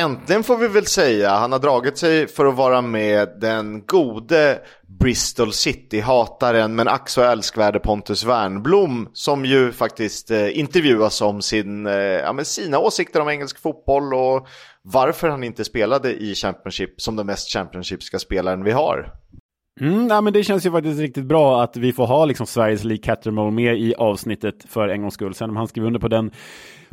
Äntligen får vi väl säga. Han har dragit sig för att vara med den gode Bristol City-hataren men ack så älskvärde Pontus Wernblom som ju faktiskt eh, intervjuas om sin, eh, ja, men sina åsikter om engelsk fotboll och varför han inte spelade i Championship som den mest Championshipska spelaren vi har. Mm, ja, men det känns ju faktiskt riktigt bra att vi får ha liksom Sveriges League Cattermole med i avsnittet för en gångs skull. Sen om han skriver under på den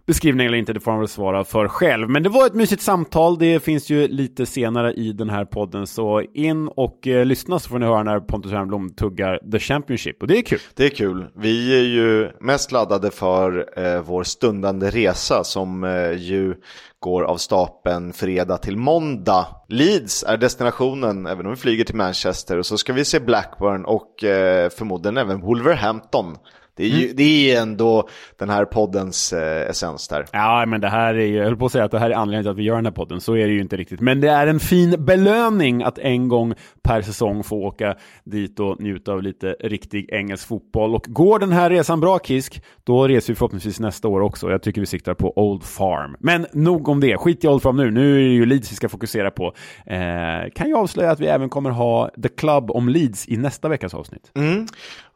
beskrivning eller inte, det får han väl svara för själv. Men det var ett mysigt samtal, det finns ju lite senare i den här podden, så in och eh, lyssna så får ni höra när Pontus Wernbloom tuggar The Championship, och det är kul. Det är kul. Vi är ju mest laddade för eh, vår stundande resa som eh, ju går av stapeln fredag till måndag. Leeds är destinationen, även om vi flyger till Manchester. Och så ska vi se Blackburn och eh, förmodligen även Wolverhampton. Det är ju mm. det är ändå den här poddens eh, essens där. Ja, men det här är ju, jag höll på att säga att det här är anledningen till att vi gör den här podden. Så är det ju inte riktigt. Men det är en fin belöning att en gång per säsong få åka dit och njuta av lite riktig engelsk fotboll. Och går den här resan bra, Kisk, då reser vi förhoppningsvis nästa år också. Jag tycker vi siktar på Old Farm. Men nog om det. Skit i Old Farm nu. Nu är det ju Leeds vi ska fokusera på. Eh, kan jag avslöja att vi även kommer ha The Club om Leeds i nästa veckas avsnitt. Mm.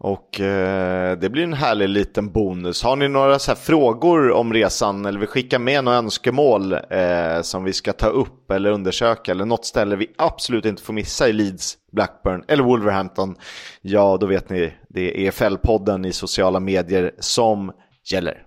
Och eh, det blir en härlig liten bonus. Har ni några så frågor om resan eller vill skicka med några önskemål eh, som vi ska ta upp eller undersöka eller något ställe vi absolut inte får missa i Leeds, Blackburn eller Wolverhampton. Ja, då vet ni, det är EFL-podden i sociala medier som gäller.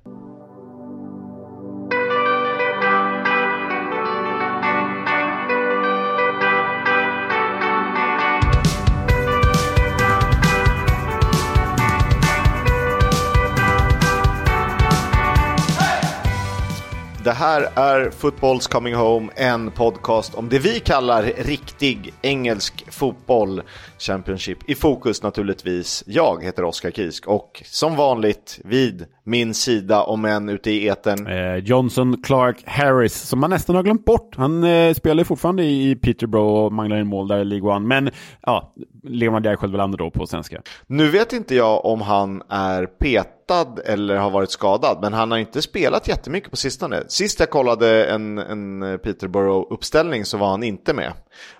Här är Footballs Coming Home, en podcast om det vi kallar riktig engelsk fotboll. Championship i fokus naturligtvis. Jag heter Oskar Kisk och som vanligt vid min sida, om än ute i eten. Eh, Johnson Clark Harris, som man nästan har glömt bort. Han eh, spelar ju fortfarande i Peterborough och manglar in mål där i League One. Men ja, Leon Djärgård väl då på svenska. Nu vet inte jag om han är petad eller har varit skadad, men han har inte spelat jättemycket på sistone. Sist jag kollade en, en Peterborough-uppställning så var han inte med.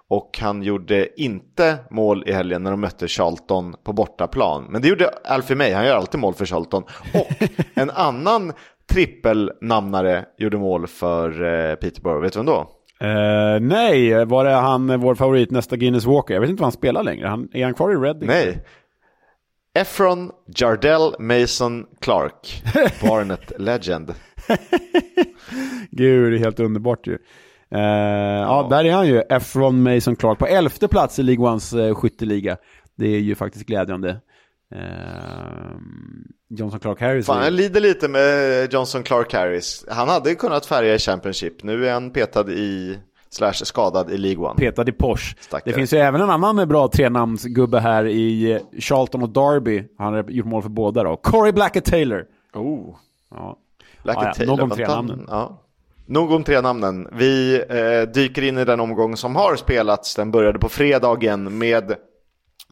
Och han gjorde inte mål i helgen när de mötte Charlton på bortaplan. Men det gjorde Alfie May, han gör alltid mål för Charlton. Och en annan trippelnamnare gjorde mål för eh, Peterborough, vet du vem då? Uh, nej, var det han, vår favorit, nästa Guinness Walker? Jag vet inte vad han spelar längre. Han, är han kvar i Reading? Nej. Efron Jardell Mason Clark, Barnet Legend. Gud, det är helt underbart ju. Uh, ja. där är han ju, Efron Mason Clark på elfte plats i League Ones uh, skytteliga. Det är ju faktiskt glädjande. Uh, Johnson Clark Harris. Fan, jag lider lite med Johnson Clark Harris. Han hade kunnat färga i Championship. Nu är han petad i slash skadad i League One. Petad i Porsche. Stackare. Det finns ju även en annan bra trenamnsgubbe här i Charlton och Derby. Han har gjort mål för båda då. Corey Blackett Taylor. Oh. Ja. Blackett ah, ja. Taylor. Nog om trenamnen. Ja. Nog om tre namnen. Vi eh, dyker in i den omgång som har spelats. Den började på fredagen med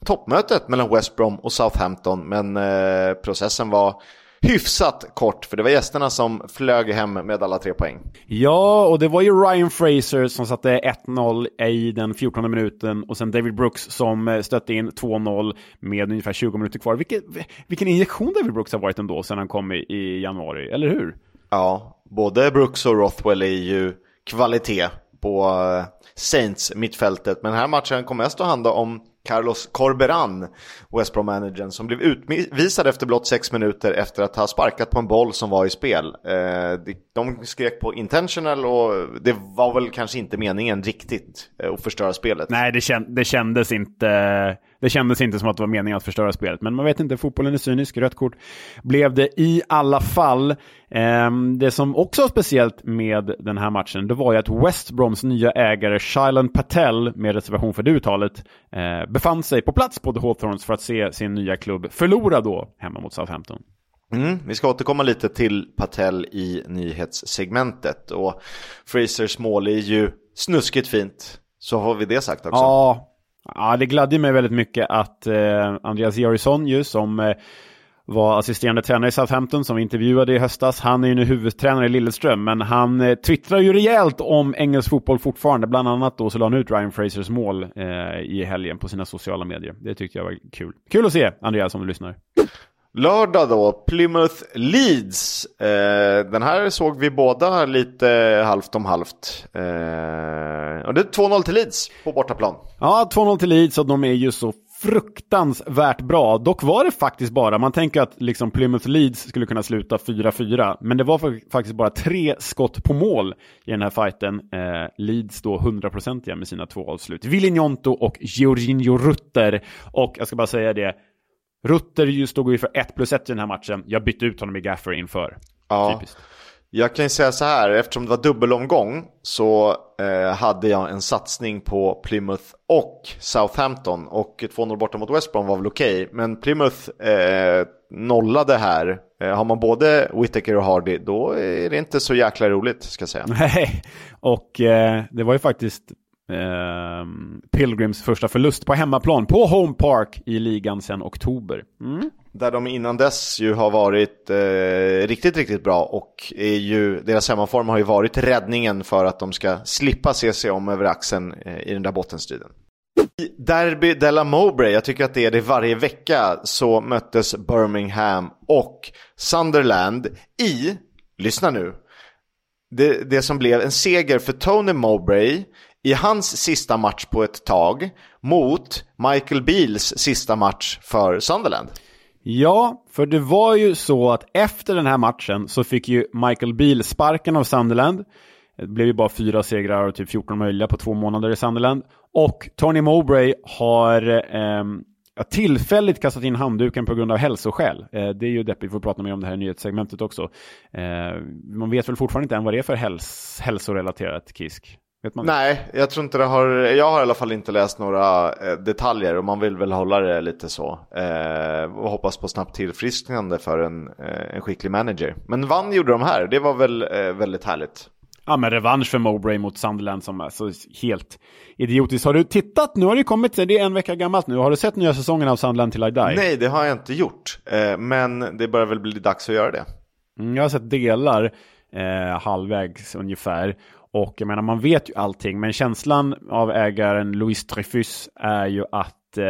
toppmötet mellan West Brom och Southampton. Men eh, processen var hyfsat kort, för det var gästerna som flög hem med alla tre poäng. Ja, och det var ju Ryan Fraser som satte 1-0 i den 14 minuten och sen David Brooks som eh, stötte in 2-0 med ungefär 20 minuter kvar. Vilket, vilken injektion David Brooks har varit ändå sedan han kom i, i januari, eller hur? Ja, både Brooks och Rothwell är ju kvalitet på eh, Saints mittfältet. Men den här matchen kommer mest att handla om Carlos Corberan, West Brom-managern, som blev utvisad efter blott sex minuter efter att ha sparkat på en boll som var i spel. Eh, de skrek på intentional och det var väl kanske inte meningen riktigt eh, att förstöra spelet. Nej, det, kändes inte det kändes inte som att det var meningen att förstöra spelet, men man vet inte, fotbollen är cynisk. Rött kort blev det i alla fall. Ehm, det som också var speciellt med den här matchen, det var ju att West Broms nya ägare Shilan Patel, med reservation för det uttalet, eh, befann sig på plats på The Hawthorns för att se sin nya klubb förlora då hemma mot Southampton. Mm, vi ska återkomma lite till Patel i nyhetssegmentet och Frasers mål är ju snuskigt fint. Så har vi det sagt också. Ja, Ja, det gladde mig väldigt mycket att eh, Andreas Georgsson ju som eh, var assisterande tränare i Southampton som vi intervjuade i höstas. Han är ju nu huvudtränare i Lilleström, men han eh, twittrar ju rejält om engelsk fotboll fortfarande. Bland annat då så la han ut Ryan Frasers mål eh, i helgen på sina sociala medier. Det tyckte jag var kul. Kul att se, Andreas, om du lyssnar. Lördag då, Plymouth Leeds. Eh, den här såg vi båda lite halvt om halvt. Eh, och det är 2-0 till Leeds på bortaplan. Ja, 2-0 till Leeds och de är ju så fruktansvärt bra. Dock var det faktiskt bara, man tänker att liksom Plymouth Leeds skulle kunna sluta 4-4, men det var faktiskt bara tre skott på mål i den här fighten. Eh, Leeds då 100% med sina två avslut. Villinjonto och Georginio Rutter. Och jag ska bara säga det, Rutter stod ju för 1 plus 1 i den här matchen. Jag bytte ut honom i Gaffer inför. Ja. Typiskt. Jag kan ju säga så här, eftersom det var dubbelomgång så eh, hade jag en satsning på Plymouth och Southampton. Och 2-0 borta mot West Brom var väl okej, okay, men Plymouth eh, nollade här. Eh, har man både Whittaker och Hardy, då är det inte så jäkla roligt, ska jag säga. Nej, och eh, det var ju faktiskt eh, Pilgrims första förlust på hemmaplan på Home Park i ligan sedan oktober. Mm. Där de innan dess ju har varit eh, riktigt, riktigt bra och är ju, deras hemmaform har ju varit räddningen för att de ska slippa se sig om över axeln eh, i den där bottenstriden. I Derby Della Mowbray, jag tycker att det är det varje vecka, så möttes Birmingham och Sunderland i, lyssna nu, det, det som blev en seger för Tony Mowbray i hans sista match på ett tag mot Michael Beals sista match för Sunderland. Ja, för det var ju så att efter den här matchen så fick ju Michael Beal sparken av Sunderland. Det blev ju bara fyra segrar och typ 14 möjliga på två månader i Sunderland. Och Tony Mowbray har eh, tillfälligt kastat in handduken på grund av hälsoskäl. Eh, det är ju deppigt, vi får prata mer om det här i nyhetssegmentet också. Eh, man vet väl fortfarande inte än vad det är för häls hälsorelaterat kisk. Nej, jag tror inte det har, jag har i alla fall inte läst några eh, detaljer och man vill väl hålla det lite så. Eh, och hoppas på snabbt tillfrisknande för en, eh, en skicklig manager. Men vann gjorde de här, det var väl eh, väldigt härligt. Ja, men revansch för Mowbray mot Sunderland som är så helt idiotiskt. Har du tittat? Nu har det kommit, det är en vecka gammalt nu. Har du sett nya säsongen av Sunderland till I Die? Nej, det har jag inte gjort. Eh, men det börjar väl bli dags att göra det. Mm, jag har sett delar, eh, halvvägs ungefär. Och jag menar, man vet ju allting, men känslan av ägaren Louis Dreyfus är ju att eh,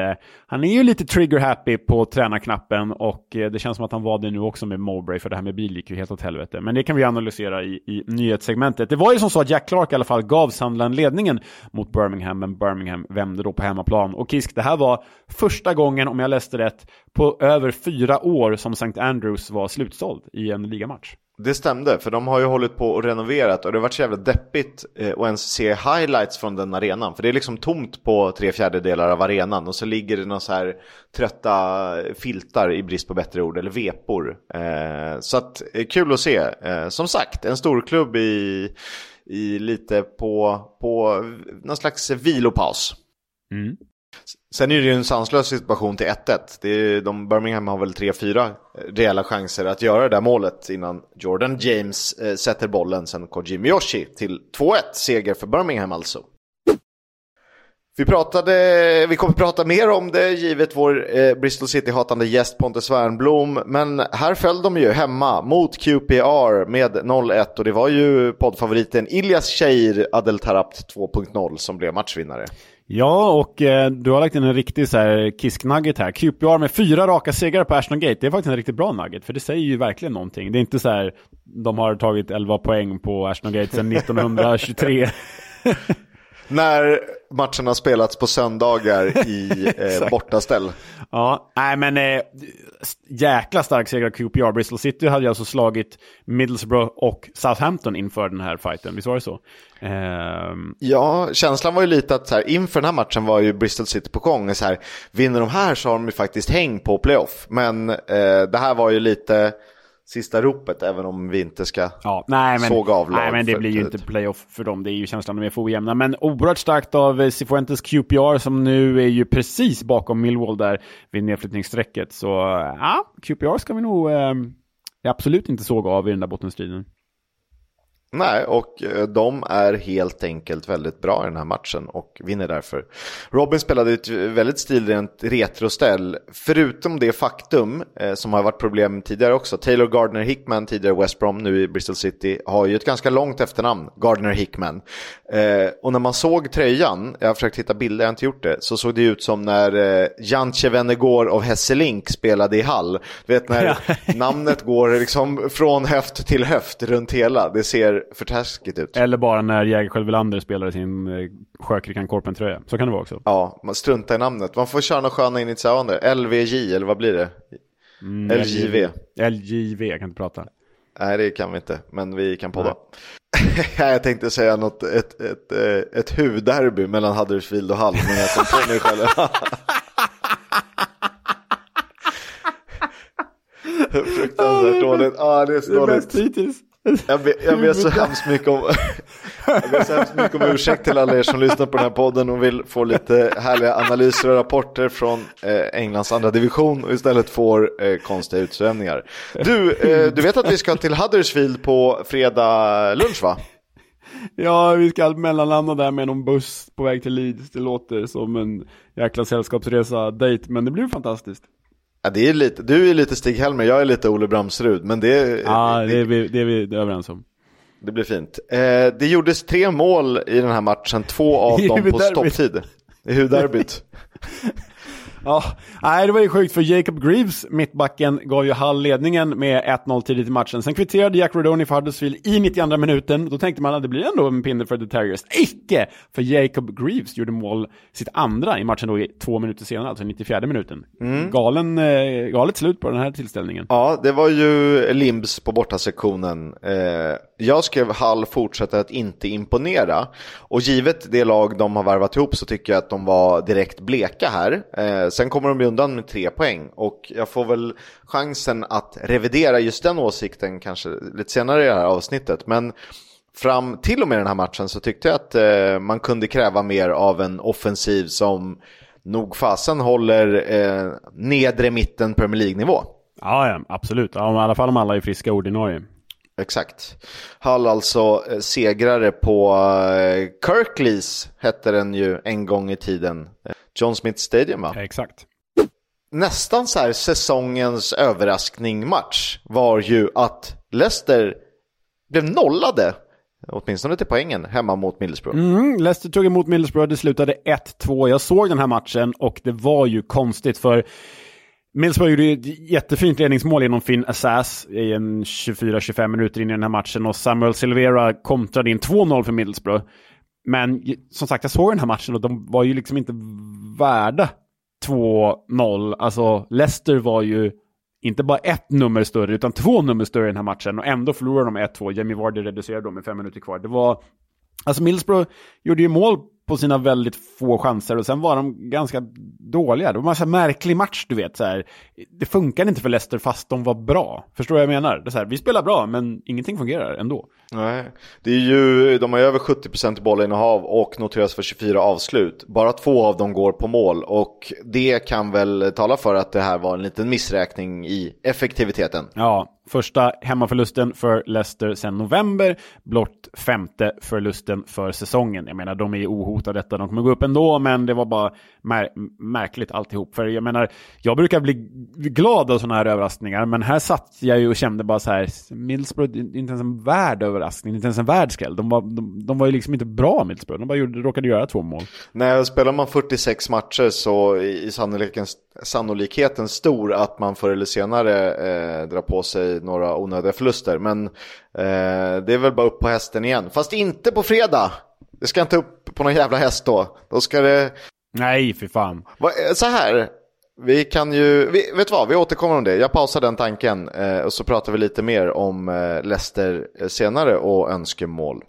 han är ju lite trigger-happy på tränarknappen och eh, det känns som att han var det nu också med Mowbray, för det här med bil gick ju helt åt helvete. Men det kan vi analysera i, i nyhetssegmentet. Det var ju som så att Jack Clark i alla fall gav Sunderland ledningen mot Birmingham, men Birmingham vände då på hemmaplan. Och Kisk, det här var första gången, om jag läste rätt, på över fyra år som St. Andrews var slutsåld i en ligamatch. Det stämde, för de har ju hållit på och renoverat och det har varit så jävla deppigt eh, att ens se highlights från den arenan. För det är liksom tomt på tre fjärdedelar av arenan och så ligger det några så här trötta filtar i brist på bättre ord, eller vepor. Eh, så att, eh, kul att se. Som sagt, en storklubb i, i lite på, på någon slags vilopaus. Mm. Sen är det ju en sanslös situation till 1-1. de, Birmingham har väl 3-4 eh, reella chanser att göra det där målet innan Jordan James eh, sätter bollen. Sen Koji Yoshi till 2-1 seger för Birmingham alltså. Vi, pratade, vi kommer prata mer om det givet vår eh, Bristol City-hatande gäst Pontus Wernblom. Men här föll de ju hemma mot QPR med 0-1 och det var ju poddfavoriten Ilyas Shahir Adel Tarabt 2.0 som blev matchvinnare. Ja, och eh, du har lagt in en riktig så här kisk-nugget här. QPR med fyra raka segrar på Ashton Gate. Det är faktiskt en riktigt bra nugget, för det säger ju verkligen någonting. Det är inte så här, de har tagit 11 poäng på Ashton Gate sedan 1923. När matcherna spelats på söndagar i eh, bortaställ. Ja, nej men eh, jäkla stark seger av QPR. Bristol City hade alltså slagit Middlesbrough och Southampton inför den här fighten. Visst var det så? Eh... Ja, känslan var ju lite att så här, inför den här matchen var ju Bristol City på gång. Så här, vinner de här så har de ju faktiskt häng på playoff. Men eh, det här var ju lite sista ropet, även om vi inte ska ja, nej, men, såga av lag. Nej, men det blir ju inte playoff för dem. Det är ju känslan de är för ojämna. Men oerhört starkt av eh, Cifuentes QPR som nu är ju precis bakom Millwall där vid nedflyttningsstrecket. Så ja, QPR ska vi nog eh, absolut inte såga av i den där bottenstriden. Nej, och eh, de är helt enkelt väldigt bra i den här matchen och vinner därför. Robin spelade ett väldigt stilrent retroställ, förutom det faktum eh, som har varit problem tidigare också. Taylor Gardner Hickman, tidigare West Brom, nu i Bristol City, har ju ett ganska långt efternamn, Gardner Hickman. Eh, och när man såg tröjan, jag har försökt hitta bilder, jag har inte gjort det, så såg det ut som när Jantje Venegård av Hesselink spelade i Hall. Du vet när namnet går liksom från höft till höft runt hela, det ser för taskigt ut. Eller bara när Jägerskiöld Welander spelade sin eh, Sjökrikan Korpen-tröja. Så kan det vara också. Ja, man struntar i namnet. Man får köra några sköna initialer. LVJ, eller vad blir det? Mm, LJV. LJV, jag kan inte prata. Nej, det kan vi inte, men vi kan podda. jag tänkte säga något, ett, ett, ett, ett huvudderby mellan Huddersfield och Hall, men jag kom på mig själv. Fruktansvärt dåligt. Ja, det är så dåligt. Det är bäst hittills. Jag ber, jag ber så hemskt mycket om jag ber så hemskt mycket om ursäkt till alla er som lyssnar på den här podden och vill få lite härliga analyser och rapporter från eh, Englands andra division och istället får eh, konstiga utsvävningar. Du, eh, du vet att vi ska till Huddersfield på fredag lunch va? Ja, vi ska mellanlanda där med någon buss på väg till Leeds. Det låter som en jäkla sällskapsresa-dejt, men det blir fantastiskt. Ja, det är lite, du är lite Stig-Helmer, jag är lite Ole Bramsrud, men det... Ja, det, det, är vi, det är vi överens om. Det blir fint. Eh, det gjordes tre mål i den här matchen, två av dem på stopptid. I huvudderbyt. Ja, nej det var ju sjukt för Jacob Greaves, mittbacken, gav ju Hall ledningen med 1-0 tidigt i matchen. Sen kvitterade Jack Rodoni för Huddersfield i 92 minuten. Då tänkte man att det blir ändå en pinne för The Terriers. Icke! För Jacob Greaves gjorde mål, sitt andra i matchen då två minuter senare, alltså 94 minuten. Mm. Galen, eh, galet slut på den här tillställningen. Ja, det var ju Limbs på bortasektionen. Eh, jag skrev Hall fortsätter att inte imponera. Och givet det lag de har värvat ihop så tycker jag att de var direkt bleka här. Eh, sen kommer de undan med tre poäng och jag får väl chansen att revidera just den åsikten kanske lite senare i det här avsnittet. Men fram till och med den här matchen så tyckte jag att eh, man kunde kräva mer av en offensiv som nog fasen håller eh, nedre mitten Premier League-nivå. Ja, ja, absolut. Ja, I alla fall om alla är friska ordinarie. Exakt. Hall alltså eh, segrare på eh, Kirklees hette den ju en gång i tiden. John Smith Stadium va? exakt. Nästan så här säsongens överraskning-match var ju att Leicester blev nollade Åtminstone till poängen hemma mot Middlesbrough. Mm, Leicester tog emot Middlesbrough, det slutade 1-2. Jag såg den här matchen och det var ju konstigt för Middlesbrough gjorde ett jättefint ledningsmål genom Finn Assas i en 24-25 minuter in i den här matchen och Samuel Silvera kontrade in 2-0 för Middlesbrough. Men som sagt, jag såg den här matchen och de var ju liksom inte värda 2-0. Alltså, Leicester var ju inte bara ett nummer större, utan två nummer större i den här matchen. Och ändå förlorade de 1-2. Jamie Vardy reducerade dem med fem minuter kvar. Det var... Alltså Middlesbrough gjorde ju mål på sina väldigt få chanser och sen var de ganska dåliga. Det var en massa märklig match, du vet. Så här. Det funkade inte för Leicester fast de var bra. Förstår du vad jag menar? Det är så här, vi spelar bra, men ingenting fungerar ändå. Nej, det är ju, de har ju över 70% bollinnehav och noteras för 24 avslut. Bara två av dem går på mål och det kan väl tala för att det här var en liten missräkning i effektiviteten. Ja, Första hemmaförlusten för Leicester sedan november, blott femte förlusten för säsongen. Jag menar, de är ohotade detta, de kommer gå upp ändå, men det var bara mär märkligt alltihop. För jag menar, jag brukar bli glad av sådana här överraskningar, men här satt jag ju och kände bara så här, Middlesbrough, inte ens en värd överraskning, inte ens en världskräll. De var, de, de var ju liksom inte bra Middlesbrough, de bara gjorde, råkade göra två mål. Nej, spelar man 46 matcher så i sannolikheten, sannolikheten stor att man förr eller senare eh, drar på sig några onödiga förluster. Men eh, det är väl bara upp på hästen igen. Fast inte på fredag. Det ska inte upp på någon jävla häst då. Då ska det... Nej, för fan. Eh, så här. Vi kan ju, vi, vet du vad, vi återkommer om det. Jag pausar den tanken eh, och så pratar vi lite mer om eh, Leicester senare och önskemål.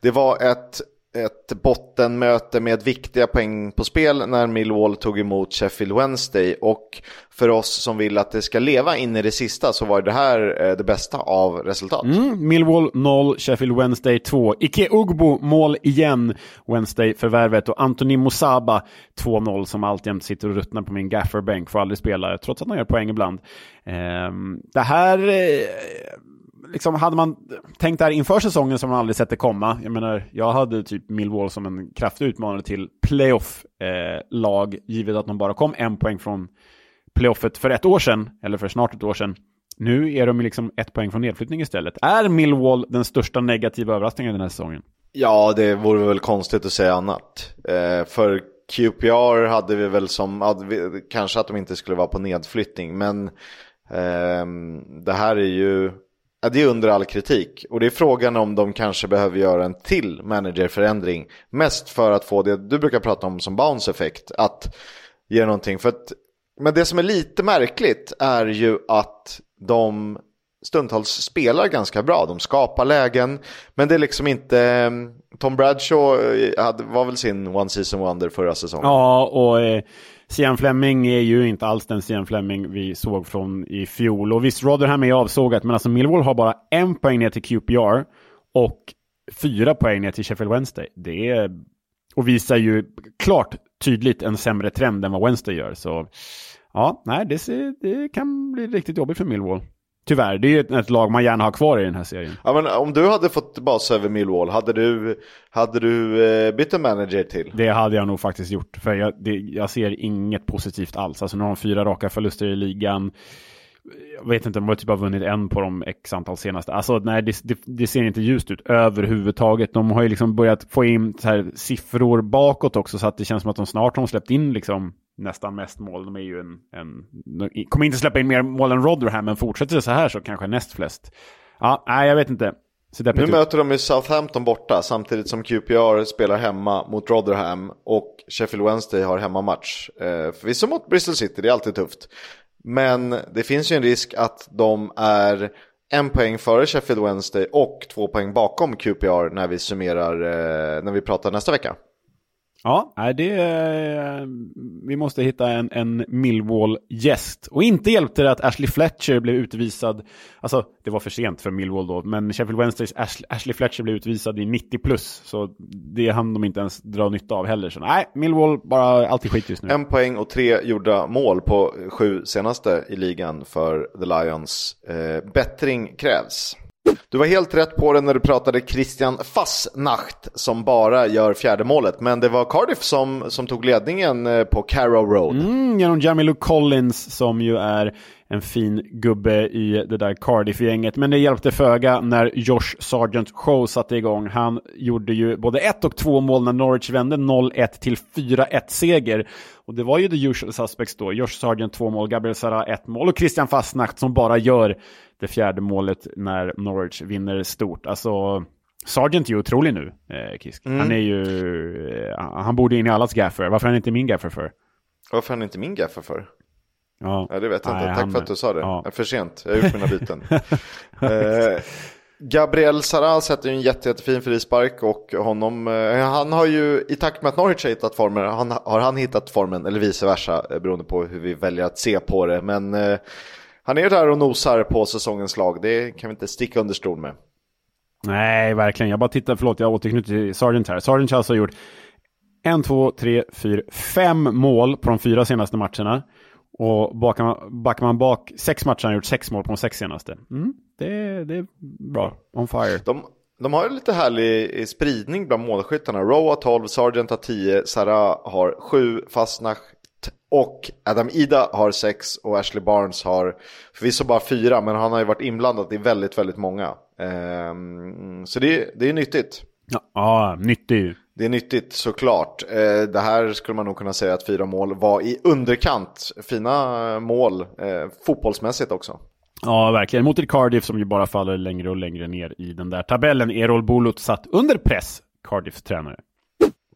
Det var ett ett bottenmöte med viktiga poäng på spel när Millwall tog emot Sheffield Wednesday och för oss som vill att det ska leva in i det sista så var det här eh, det bästa av resultat. Mm, Millwall 0, Sheffield Wednesday 2. Ike Ugbo mål igen, Wednesday-förvärvet och Anthony Musaba 2-0 som alltjämt sitter och ruttnar på min gafferbänk får aldrig spela trots att han gör poäng ibland. Ehm, det här eh, liksom, hade man tänkt det här inför säsongen som man aldrig sett det komma. Jag menar, jag hade typ Millwall som en kraftig utmanare till playoff-lag, eh, givet att de bara kom en poäng från playoffet för ett år sedan, eller för snart ett år sedan. Nu är de liksom ett poäng från nedflyttning istället. Är Millwall den största negativa överraskningen den här säsongen? Ja, det vore väl konstigt att säga annat. Eh, för QPR hade vi väl som, vi, kanske att de inte skulle vara på nedflyttning, men eh, det här är ju, ja, det är under all kritik. Och det är frågan om de kanske behöver göra en till managerförändring. Mest för att få det du brukar prata om som bounce-effekt, att ge någonting. För att, men det som är lite märkligt är ju att de stundtals spelar ganska bra. De skapar lägen, men det är liksom inte... Ehm, Tom Bradshaw eh, hade, var väl sin one season wonder förra säsongen. Ja, och eh, Sian Fleming är ju inte alls den Sian Fleming vi såg från i fjol. Och visst, Rotherham är avsågat, men alltså Millwall har bara en poäng ner till QPR och fyra poäng ner till Sheffield Wednesday. Det är... Och visar ju klart tydligt en sämre trend än vad Wednesday gör. Så ja, nej, det, ser, det kan bli riktigt jobbigt för Millwall. Tyvärr, det är ju ett, ett, lag man gärna har kvar i den här serien. Ja, men om du hade fått bas över Millwall, hade du, hade du eh, bytt en manager till? Det hade jag nog faktiskt gjort, för jag, det, jag ser inget positivt alls. Alltså nu har de fyra raka förluster i ligan. Jag vet inte, de har typ har vunnit en på de x antal senaste. Alltså nej, det, det, det, ser inte ljust ut överhuvudtaget. De har ju liksom börjat få in så här siffror bakåt också, så att det känns som att de snart har släppt in liksom nästan mest mål. De är ju en, en de kommer inte släppa in mer mål än Rotherham, men fortsätter det så här så kanske näst flest. Ja, nej, jag vet inte. Nu möter de ju Southampton borta samtidigt som QPR spelar hemma mot Rotherham och Sheffield Wednesday har hemmamatch. Eh, förvisso mot Bristol City, det är alltid tufft. Men det finns ju en risk att de är en poäng före Sheffield Wednesday och två poäng bakom QPR när vi summerar, eh, när vi pratar nästa vecka. Ja, det, vi måste hitta en, en Millwall-gäst. Och inte hjälpte det att Ashley Fletcher blev utvisad. Alltså, det var för sent för Millwall då, men Sheffield Wednesdays Ashley, Ashley Fletcher blev utvisad i 90 plus. Så det hann de inte ens dra nytta av heller. Så nej, Millwall bara alltid skit just nu. En poäng och tre gjorda mål på sju senaste i ligan för The Lions. Eh, bättring krävs. Du var helt rätt på det när du pratade Christian Fassnacht som bara gör fjärde målet. Men det var Cardiff som, som tog ledningen eh, på Carrow Road. Mm, genom Jamilu Collins som ju är en fin gubbe i det där Cardiff-gänget. Men det hjälpte föga när Josh Sargent Show satte igång. Han gjorde ju både ett och två mål när Norwich vände 0-1 till 4-1 seger. Och det var ju the usual suspects då. Josh Sargent två mål, Gabriel Sara ett mål och Christian Fastnacht som bara gör det fjärde målet när Norwich vinner stort. Alltså, Sargent är ju otrolig nu, eh, Kisk. Mm. Han är ju... Eh, han borde in i allas gaffer. Varför är han inte min gaffer för? Varför är han inte min gaffer för? Ja, ja det vet jag inte. Tack han... för att du sa det. Ja. För sent, jag har gjort mina byten. eh, Gabriel Sara sätter ju en jätte, jättefin frispark och honom, eh, han har ju i takt med att Norwich har hittat formen, han, har han hittat formen eller vice versa beroende på hur vi väljer att se på det. Men eh, han är där och nosar på säsongens lag, det kan vi inte sticka under stol med. Nej, verkligen. Jag bara tittar, förlåt, jag återknyter till Sargent här. Sargent har alltså gjort en, två, tre, fyra, fem mål på de fyra senaste matcherna. Och backar man, backar man bak sex matcher har han gjort sex mål på de sex senaste. Mm, det, det är bra. On fire. De, de har lite härlig spridning bland målskyttarna. Har 12, Sargent har 10, Sarah har 7, Fastnacht och Adam Ida har 6 och Ashley Barnes har förvisso bara 4 men han har ju varit inblandad i väldigt, väldigt många. Um, så det, det är nyttigt. Ja, ja nyttigt. Det är nyttigt såklart. Eh, det här skulle man nog kunna säga att fyra mål var i underkant. Fina mål, eh, fotbollsmässigt också. Ja, verkligen. Mot ett Cardiff som ju bara faller längre och längre ner i den där tabellen. Erol Bulut satt under press, Cardiffs tränare.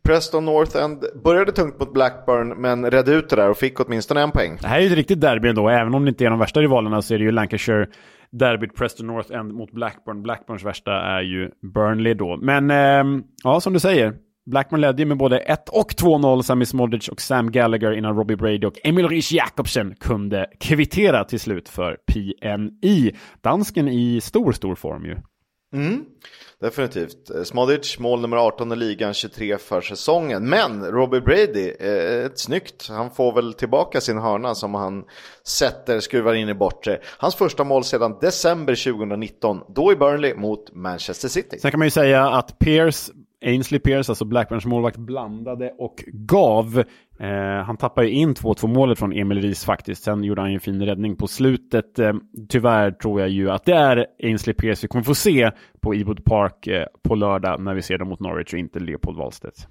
Preston North End började tungt mot Blackburn men redde ut det där och fick åtminstone en poäng. Det här är ju ett riktigt derby ändå, även om det inte är de värsta rivalerna så är det ju Lancashire derbyt Preston North End mot Blackburn. Blackburns värsta är ju Burnley då. Men eh, ja, som du säger, Blackburn ledde ju med både 1 och 2-0, Sammy Smoldic och Sam Gallagher innan Robbie Brady och Emil Rich Jakobsen kunde kvittera till slut för PNI. Dansken i stor, stor form ju. Mm. Definitivt. Eh, Smodic, mål nummer 18 i ligan, 23 för säsongen. Men Robbie Brady, eh, ett snyggt. Han får väl tillbaka sin hörna som han sätter, skruvar in i bortre. Hans första mål sedan december 2019, då i Burnley mot Manchester City. Sen kan man ju säga att Pierce Ainsley Pierce, alltså Blackburns målvakt, blandade och gav. Eh, han tappade ju in 2-2 målet från Emil Ries faktiskt. Sen gjorde han ju en fin räddning på slutet. Eh, tyvärr tror jag ju att det är Ainsley Pierce vi kommer få se på Ewood Park eh, på lördag när vi ser dem mot Norwich och inte Leopold Wahlstedt.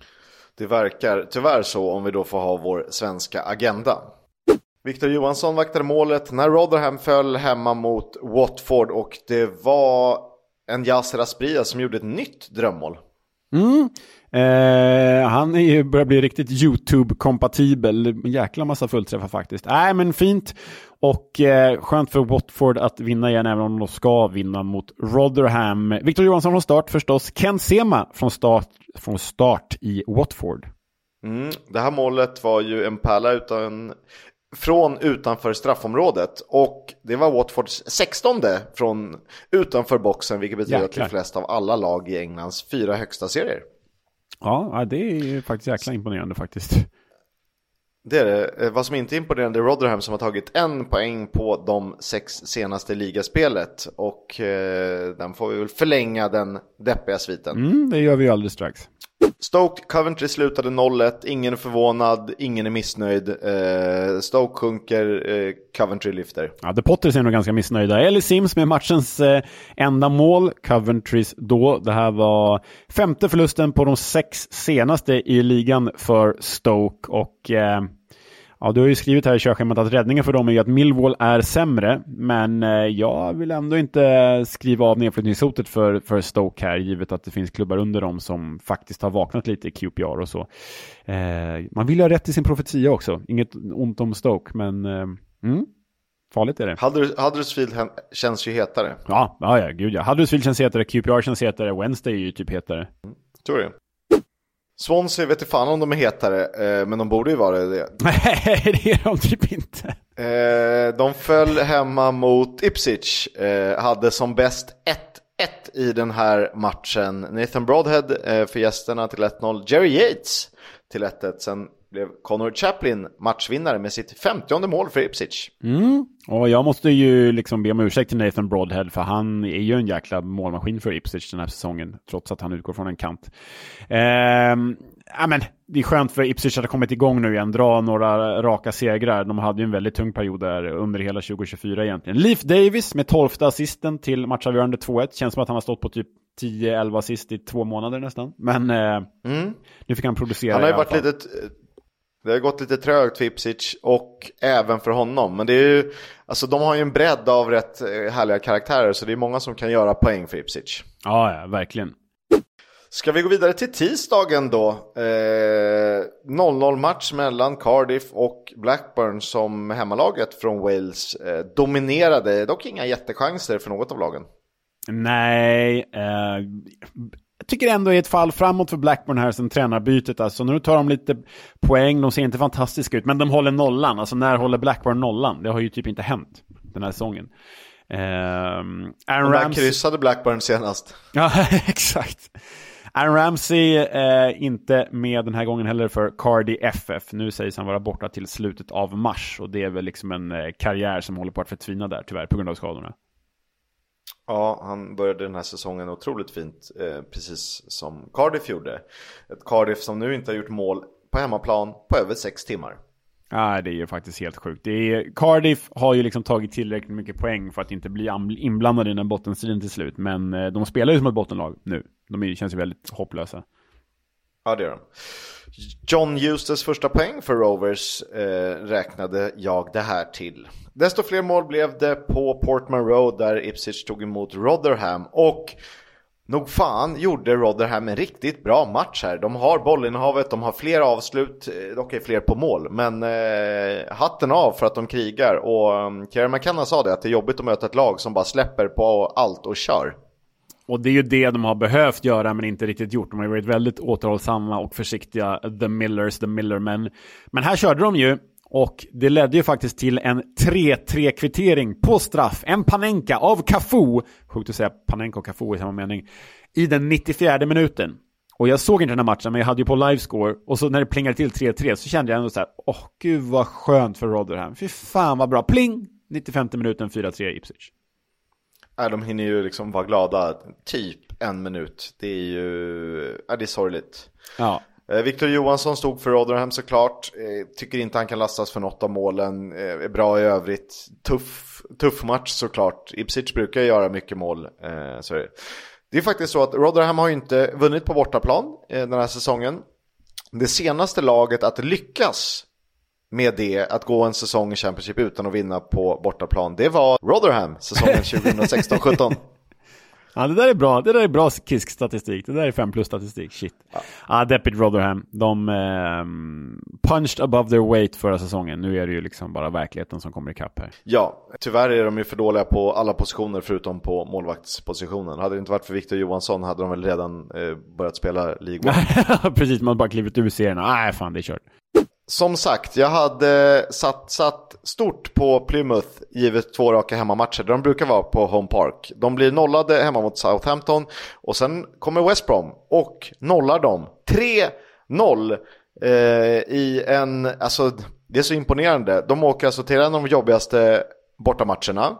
Det verkar tyvärr så om vi då får ha vår svenska agenda. Victor Johansson vaktade målet när Rotherham föll hemma mot Watford och det var en Yasser Asprilla som gjorde ett nytt drömmål. Mm. Eh, han är ju, börjar bli riktigt YouTube-kompatibel. Jäkla massa fullträffar faktiskt. Nej, men fint. Och eh, skönt för Watford att vinna igen, även om de ska vinna mot Rotherham. Victor Johansson från start förstås. Ken Sema från start, från start i Watford. Mm, det här målet var ju en pärla utan, från utanför straffområdet och det var Watfords 16 från utanför boxen vilket betyder Jäklar. att det är flest av alla lag i Englands fyra högsta serier. Ja, det är faktiskt jäkla imponerande faktiskt. Det är det. Eh, vad som inte är imponerande är Rotherham som har tagit en poäng på de sex senaste ligaspelet och eh, den får vi väl förlänga den deppiga sviten. Mm, det gör vi alldeles strax. Stoke Coventry slutade 0-1, ingen är förvånad, ingen är missnöjd. Eh, Stoke sjunker, eh, Coventry lyfter. Ja, The Potters är nog ganska missnöjda. Ellie Sims med matchens eh, enda mål, Coventrys då. Det här var femte förlusten på de sex senaste i ligan för Stoke och eh, Ja, du har ju skrivit här i körschemat att räddningen för dem är ju att Millwall är sämre, men eh, jag vill ändå inte skriva av nedflyttningshotet för, för Stoke här, givet att det finns klubbar under dem som faktiskt har vaknat lite i QPR och så. Eh, man vill ju ha rätt i sin profetia också, inget ont om Stoke, men eh, mm, farligt är det. Huddersfield känns ju hetare. Ja, ja, ja, gud ja. Huddersfield känns hetare, QPR känns hetare, Wednesday är ju typ hetare. Mm, tror det. Swansea vet inte fan om de är hetare, eh, men de borde ju vara det. Nej, det är de typ inte. Eh, de föll hemma mot Ipswich, eh, hade som bäst 1-1 i den här matchen. Nathan Broadhead för gästerna till 1-0, Jerry Yates till 1-1. Sen blev Connor Chaplin matchvinnare med sitt 50 mål för Ipswich. Mm. Och jag måste ju liksom be om ursäkt till Nathan Broadhead för han är ju en jäkla målmaskin för Ipswich den här säsongen trots att han utgår från en kant. Ehm, ja, men det är skönt för Ipswich att ha kommit igång nu igen, dra några raka segrar. De hade ju en väldigt tung period där under hela 2024 egentligen. Leif Davis med 12 assisten till matchavgörande 2-1. Känns som att han har stått på typ 10-11 assist i två månader nästan. Men eh, mm. nu fick han producera Han har ju varit lite det har gått lite trögt för Ipsic och även för honom. Men det är ju, alltså de har ju en bredd av rätt eh, härliga karaktärer så det är många som kan göra poäng för Ipsic. Ja, ja, verkligen. Ska vi gå vidare till tisdagen då? Eh, 0-0 match mellan Cardiff och Blackburn som hemmalaget från Wales eh, dominerade. Dock inga jättechanser för något av lagen. Nej, eh, tycker ändå är ett fall framåt för Blackburn här sen tränarbytet. Alltså, nu tar de lite poäng, de ser inte fantastiska ut, men de håller nollan. Alltså när håller Blackburn nollan? Det har ju typ inte hänt den här säsongen. Um, Aaron de Ramsey... kryssade Blackburn senast. Ja, exakt. Aaron Ramsey är eh, inte med den här gången heller för Cardi FF. Nu sägs han vara borta till slutet av mars och det är väl liksom en eh, karriär som håller på att förtvina där tyvärr på grund av skadorna. Ja, han började den här säsongen otroligt fint, eh, precis som Cardiff gjorde. Ett Cardiff som nu inte har gjort mål på hemmaplan på över sex timmar. Ja, det är ju faktiskt helt sjukt. Är, Cardiff har ju liksom tagit tillräckligt mycket poäng för att inte bli inblandade i den bottenstriden till slut. Men eh, de spelar ju som ett bottenlag nu. De är, känns ju väldigt hopplösa. Ja, det gör de. John Eustace första poäng för Rovers eh, räknade jag det här till. Desto fler mål blev det på Portman Road där Ipswich tog emot Rotherham och nog fan gjorde Rotherham en riktigt bra match här. De har bollinnehavet, de har fler avslut, eh, dock är fler på mål, men eh, hatten av för att de krigar och um, Kieran McKenna sa det att det är jobbigt att möta ett lag som bara släpper på allt och kör. Och det är ju det de har behövt göra men inte riktigt gjort. De har ju varit väldigt återhållsamma och försiktiga, the Millers, the Millermen. Men här körde de ju Och det ledde ju faktiskt till en 3-3 kvittering på straff. En Panenka av Cafu, sjukt att säga Panenka och Cafu i samma mening, i den 94 minuten. Och jag såg inte den här matchen, men jag hade ju på livescore. Och så när det plingade till 3-3 så kände jag ändå så här, åh oh, gud vad skönt för Rotherham. Fy fan vad bra, pling! 95 minuten 4-3 Ipswich. Nej, de hinner ju liksom vara glada typ en minut. Det är ju, ja, det är sorgligt. Ja. Eh, Victor Johansson stod för Rotherham såklart. Eh, tycker inte han kan lastas för något av målen. Eh, är bra i övrigt. Tuff, tuff match såklart. Ipswich brukar göra mycket mål. Så det. är faktiskt så att Rotherham har ju inte vunnit på bortaplan den här säsongen. Det senaste laget att lyckas med det, att gå en säsong i Championship utan att vinna på bortaplan, det var Rotherham säsongen 2016-17. Ja, det där är bra. Det där är bra KISK-statistik. Det där är 5 plus-statistik. Shit. Ja, ah, deppigt Rotherham. De eh, punched above their weight förra säsongen. Nu är det ju liksom bara verkligheten som kommer ikapp här. Ja, tyvärr är de ju för dåliga på alla positioner förutom på målvaktspositionen. Hade det inte varit för Victor Johansson hade de väl redan eh, börjat spela League Precis, man bara klivit ur serien. Nej, fan det är kört. Som sagt, jag hade satsat stort på Plymouth givet två raka hemmamatcher. De brukar vara på Home Park. De blir nollade hemma mot Southampton och sen kommer West Brom och nollar dem. 3-0 eh, i en, alltså det är så imponerande. De åker alltså till en av de jobbigaste bortamatcherna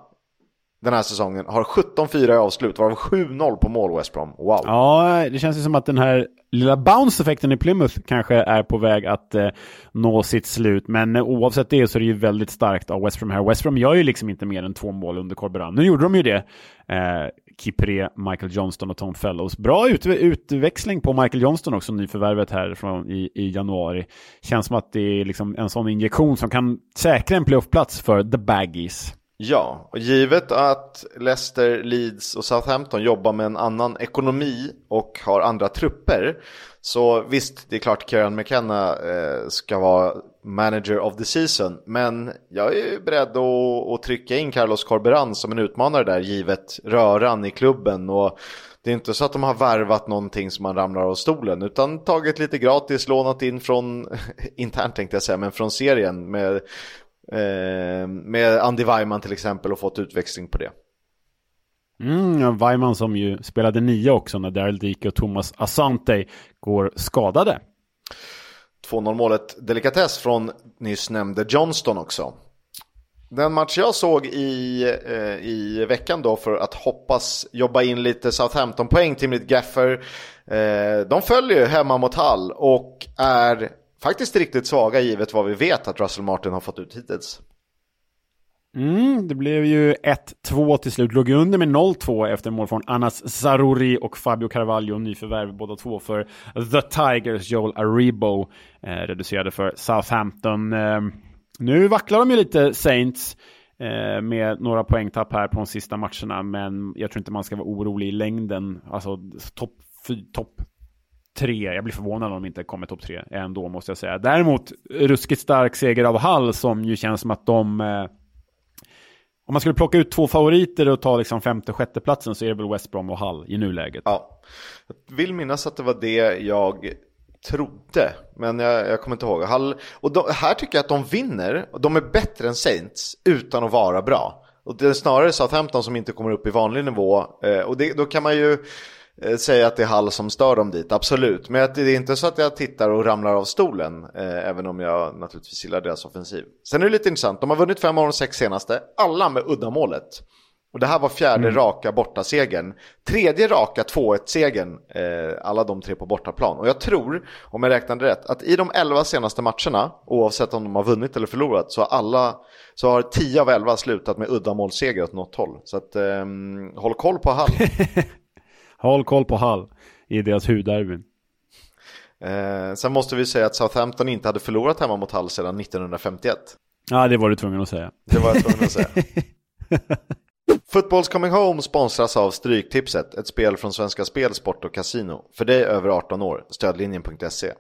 den här säsongen. Har 17-4 i avslut, varav 7-0 på mål West Brom. Wow. Ja, det känns ju som att den här lilla bounce-effekten i Plymouth kanske är på väg att eh, nå sitt slut. Men eh, oavsett det så är det ju väldigt starkt av West Brom här. West Brom gör ju liksom inte mer än två mål under Corberan. Nu gjorde de ju det. Eh, Kipre, Michael Johnston och Tom Fellows. Bra ut utväxling på Michael Johnston också, nyförvärvet här från i, i januari. Känns som att det är liksom en sån injektion som kan säkra en playoffplats för the Baggies. Ja, och givet att Leicester, Leeds och Southampton jobbar med en annan ekonomi och har andra trupper. Så visst, det är klart Kieran McKenna eh, ska vara manager of the season. Men jag är beredd att, att trycka in Carlos Corberan som en utmanare där givet röran i klubben. Och det är inte så att de har värvat någonting som man ramlar av stolen utan tagit lite gratis, lånat in från, internt tänkte jag säga, men från serien med Eh, med Andy Weimann till exempel och fått utväxling på det. Mm, Weimann som ju spelade nia också när Daryl Dike och Thomas Asante går skadade. 2-0 målet delikatess från nyss nämnde Johnston också. Den match jag såg i, eh, i veckan då för att hoppas jobba in lite Southampton-poäng till mitt Gaffer. Eh, de följer hemma mot Hall och är faktiskt riktigt svaga givet vad vi vet att Russell Martin har fått ut hittills. Mm, det blev ju 1-2 till slut. Låg under med 0-2 efter mål från Anas Zaruri och Fabio Carvalho. Nyförvärv båda två för The Tigers. Joel Aribo eh, reducerade för Southampton. Eh, nu vacklar de ju lite Saints eh, med några poängtapp här på de sista matcherna. Men jag tror inte man ska vara orolig i längden. Alltså topp topp tre. Jag blir förvånad om de inte kommer topp tre ändå måste jag säga. Däremot ruskigt stark seger av Hall som ju känns som att de eh, om man skulle plocka ut två favoriter och ta liksom femte och sjätte platsen så är det väl West Brom och Hall i nuläget. Ja, jag vill minnas att det var det jag trodde, men jag, jag kommer inte ihåg. Hall, och de, här tycker jag att de vinner, de är bättre än Saints utan att vara bra. Och det är snarare Southampton som inte kommer upp i vanlig nivå. Eh, och det, då kan man ju säga att det är Hall som stör dem dit, absolut. Men det är inte så att jag tittar och ramlar av stolen, eh, även om jag naturligtvis gillar deras offensiv. Sen är det lite intressant, de har vunnit fem av de sex senaste, alla med uddamålet. Och det här var fjärde mm. raka bortasegern. Tredje raka 2-1-segern, eh, alla de tre på bortaplan. Och jag tror, om jag räknade rätt, att i de elva senaste matcherna, oavsett om de har vunnit eller förlorat, så alla, så har 10 av 11 slutat med uddamålsseger åt något håll. Så att, eh, håll koll på Hall. Håll koll på Hall i deras huvudderbyn. Eh, sen måste vi säga att Southampton inte hade förlorat hemma mot Hall sedan 1951. Ja, det var du tvungen att säga. Det var jag tvungen att säga. Footballs Coming Home sponsras av Stryktipset, ett spel från Svenska Spel, Sport och Casino. För dig över 18 år, stödlinjen.se.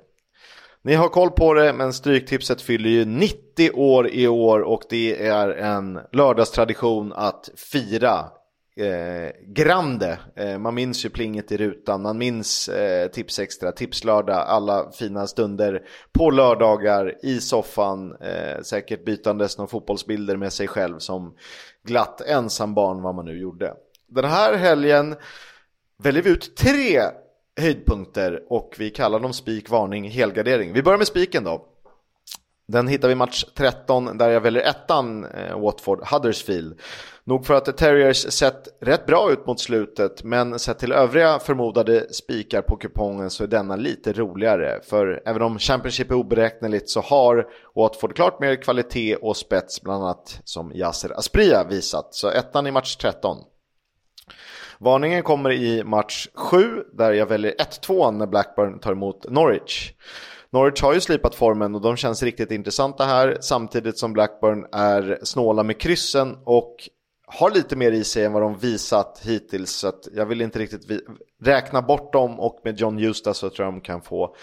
Ni har koll på det, men Stryktipset fyller ju 90 år i år och det är en lördagstradition att fira eh, grande. Eh, man minns ju plinget i rutan, man minns eh, Tips Extra, Tipslördag, alla fina stunder på lördagar i soffan, eh, säkert bytandes några fotbollsbilder med sig själv som glatt ensam barn vad man nu gjorde. Den här helgen väljer vi ut tre höjdpunkter och vi kallar dem spik, varning, helgardering. Vi börjar med spiken då. Den hittar vi match 13 där jag väljer ettan eh, Watford Huddersfield. Nog för att Terriers sett rätt bra ut mot slutet men sett till övriga förmodade spikar på kupongen så är denna lite roligare. För även om Championship är oberäkneligt så har Watford klart mer kvalitet och spets bland annat som Yasser Aspria visat. Så ettan i match 13. Varningen kommer i match 7 där jag väljer 1-2 när Blackburn tar emot Norwich. Norwich har ju slipat formen och de känns riktigt intressanta här samtidigt som Blackburn är snåla med kryssen och har lite mer i sig än vad de visat hittills så att jag vill inte riktigt räkna bort dem och med John Eustace så tror jag de kan få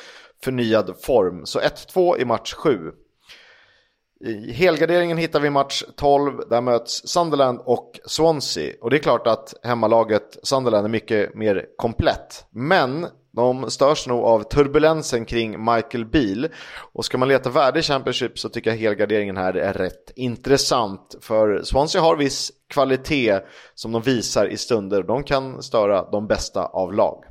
förnyad form. Så 1-2 i match 7. I helgarderingen hittar vi match 12, där möts Sunderland och Swansea. Och det är klart att hemmalaget Sunderland är mycket mer komplett. Men de störs nog av turbulensen kring Michael Beal. Och ska man leta värde i Championship så tycker jag helgarderingen här är rätt intressant. För Swansea har viss kvalitet som de visar i stunder. De kan störa de bästa av lag.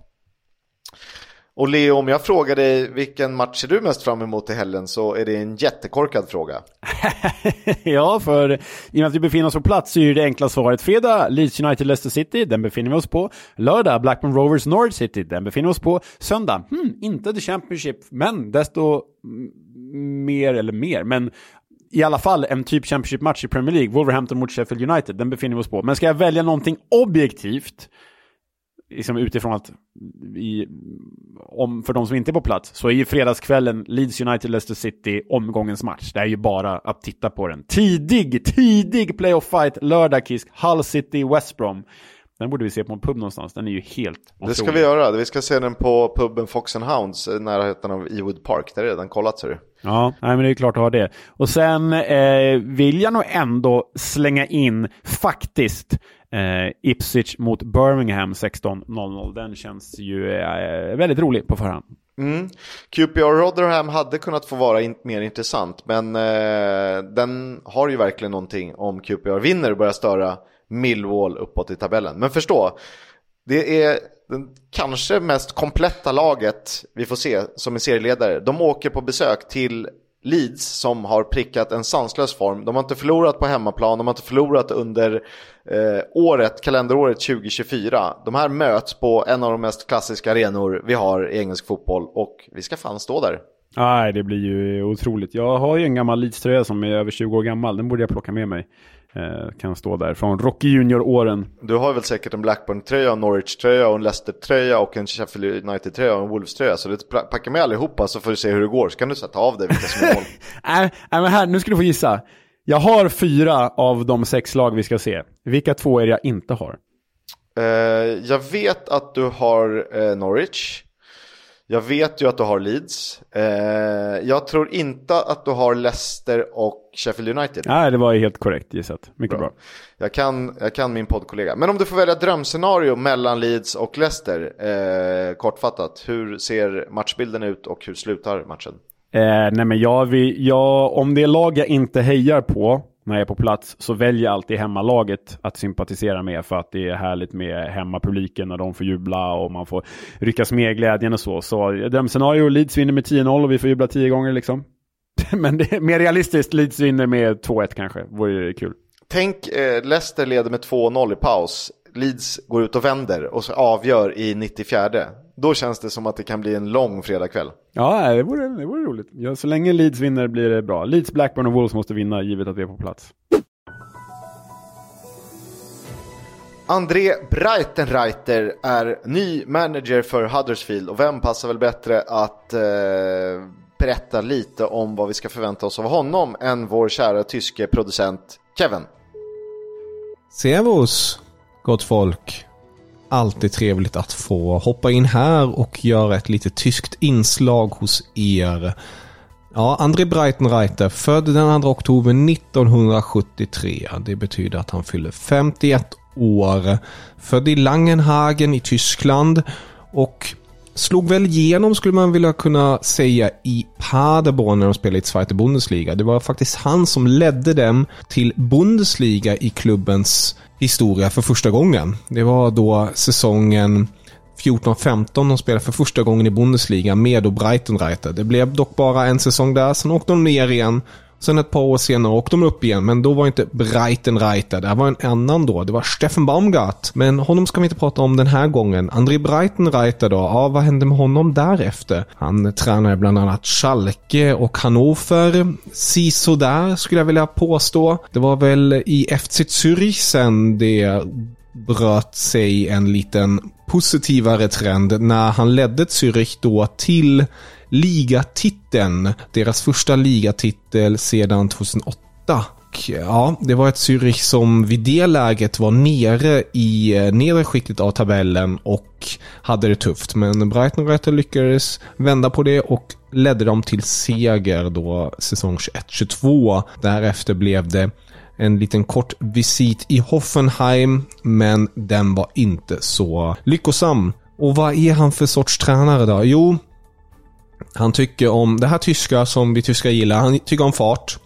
Och Leo, om jag frågar dig vilken match ser du mest fram emot i helgen så är det en jättekorkad fråga. ja, för i och med att vi befinner oss på plats så är det enkla svaret fredag, Leeds United Leicester City, den befinner vi oss på. Lördag, Blackburn Rovers Norwich City, den befinner vi oss på. Söndag, hmm, inte The Championship, men desto mer, eller mer, men i alla fall en typ Championship-match i Premier League, Wolverhampton mot Sheffield United, den befinner vi oss på. Men ska jag välja någonting objektivt liksom utifrån att i, om, för de som inte är på plats så är ju fredagskvällen Leeds United-Leicester City omgångens match. Det är ju bara att titta på den. Tidig, tidig playoff fight, lördag Kisk, Hull City, West Brom. Den borde vi se på en pub någonstans, den är ju helt otrolig. Det ska vi göra, vi ska se den på puben Fox and Hounds, i närheten av Ewood Park. Där är redan kollat ser du. Ja, nej, men det är klart att ha det. Och sen eh, vill jag nog ändå slänga in, faktiskt, Eh, Ipswich mot Birmingham 16.00. Den känns ju eh, väldigt rolig på förhand. Mm. QPR Rotherham hade kunnat få vara in mer intressant, men eh, den har ju verkligen någonting om QPR vinner och börjar störa Millwall uppåt i tabellen. Men förstå, det är den kanske mest kompletta laget vi får se som är serieledare. De åker på besök till Leeds som har prickat en sanslös form. De har inte förlorat på hemmaplan, de har inte förlorat under eh, året, kalenderåret 2024. De här möts på en av de mest klassiska arenor vi har i engelsk fotboll och vi ska fan stå där. Nej, det blir ju otroligt. Jag har ju en gammal Leeds-tröja som är över 20 år gammal. Den borde jag plocka med mig. Eh, kan stå där från Rocky Junior-åren. Du har väl säkert en Blackburn-tröja, en Norwich-tröja en Leicester-tröja och en Sheffield United-tröja och en Wolves-tröja. Så du packar med allihopa så får du se hur det går. Så kan du ta av dig vilka som är mål. Nej, men här, nu ska du få gissa. Jag har fyra av de sex lag vi ska se. Vilka två är det jag inte har? Uh, jag vet att du har uh, Norwich. Jag vet ju att du har Leeds. Eh, jag tror inte att du har Leicester och Sheffield United. Nej, det var helt korrekt gissat. Mycket bra. bra. Jag, kan, jag kan min poddkollega. Men om du får välja drömscenario mellan Leeds och Leicester, kortfattat. Hur ser matchbilden ut och hur slutar matchen? Eh, nej men jag, vill, jag, om det är lag jag inte hejar på när jag är på plats så väljer jag alltid hemmalaget att sympatisera med för att det är härligt med hemmapubliken när de får jubla och man får ryckas med i glädjen och så. Så eh, drömscenario, Leeds vinner med 10-0 och vi får jubla 10 gånger liksom. Men det är mer realistiskt, Leeds vinner med 2-1 kanske, vore kul. Tänk eh, Leicester leder med 2-0 i paus. Leeds går ut och vänder och så avgör i 94. Då känns det som att det kan bli en lång fredagkväll. Ja, det vore, det vore roligt. Ja, så länge Leeds vinner blir det bra. Leeds, Blackburn och Wolves måste vinna givet att vi är på plats. André Breitenreiter är ny manager för Huddersfield och vem passar väl bättre att eh, berätta lite om vad vi ska förvänta oss av honom än vår kära tyske producent Kevin. Servus, gott folk alltid trevligt att få hoppa in här och göra ett lite tyskt inslag hos er. Ja, André Breitenreiter, född den 2 oktober 1973. Det betyder att han fyller 51 år. Född i Langenhagen i Tyskland och slog väl igenom, skulle man vilja kunna säga, i Paderborn när de spelade i Zweite Bundesliga. Det var faktiskt han som ledde dem till Bundesliga i klubbens historia för första gången. Det var då säsongen 14-15 de spelade för första gången i Bundesliga med och Breitenreiter. Det blev dock bara en säsong där, sen åkte de ner igen Sen ett par år senare åkte de upp igen, men då var inte Breitenreiter, det var en annan då. Det var Steffen Baumgart. Men honom ska vi inte prata om den här gången. André Breitenreiter då, ja vad hände med honom därefter? Han tränade bland annat Schalke och Hannover. Sisådär, skulle jag vilja påstå. Det var väl i FC Zürich sen det bröt sig en liten positivare trend när han ledde Zürich då till ligatiteln. Deras första ligatitel sedan 2008. Ja, det var ett Zürich som vid det läget var nere i eh, nedre skiktet av tabellen och hade det tufft. Men Brighton lyckades vända på det och ledde dem till seger då säsong 21-22. Därefter blev det en liten kort visit i Hoffenheim, men den var inte så lyckosam. Och vad är han för sorts tränare då? Jo, han tycker om det här tyska som vi tyskar gillar. Han tycker om fart.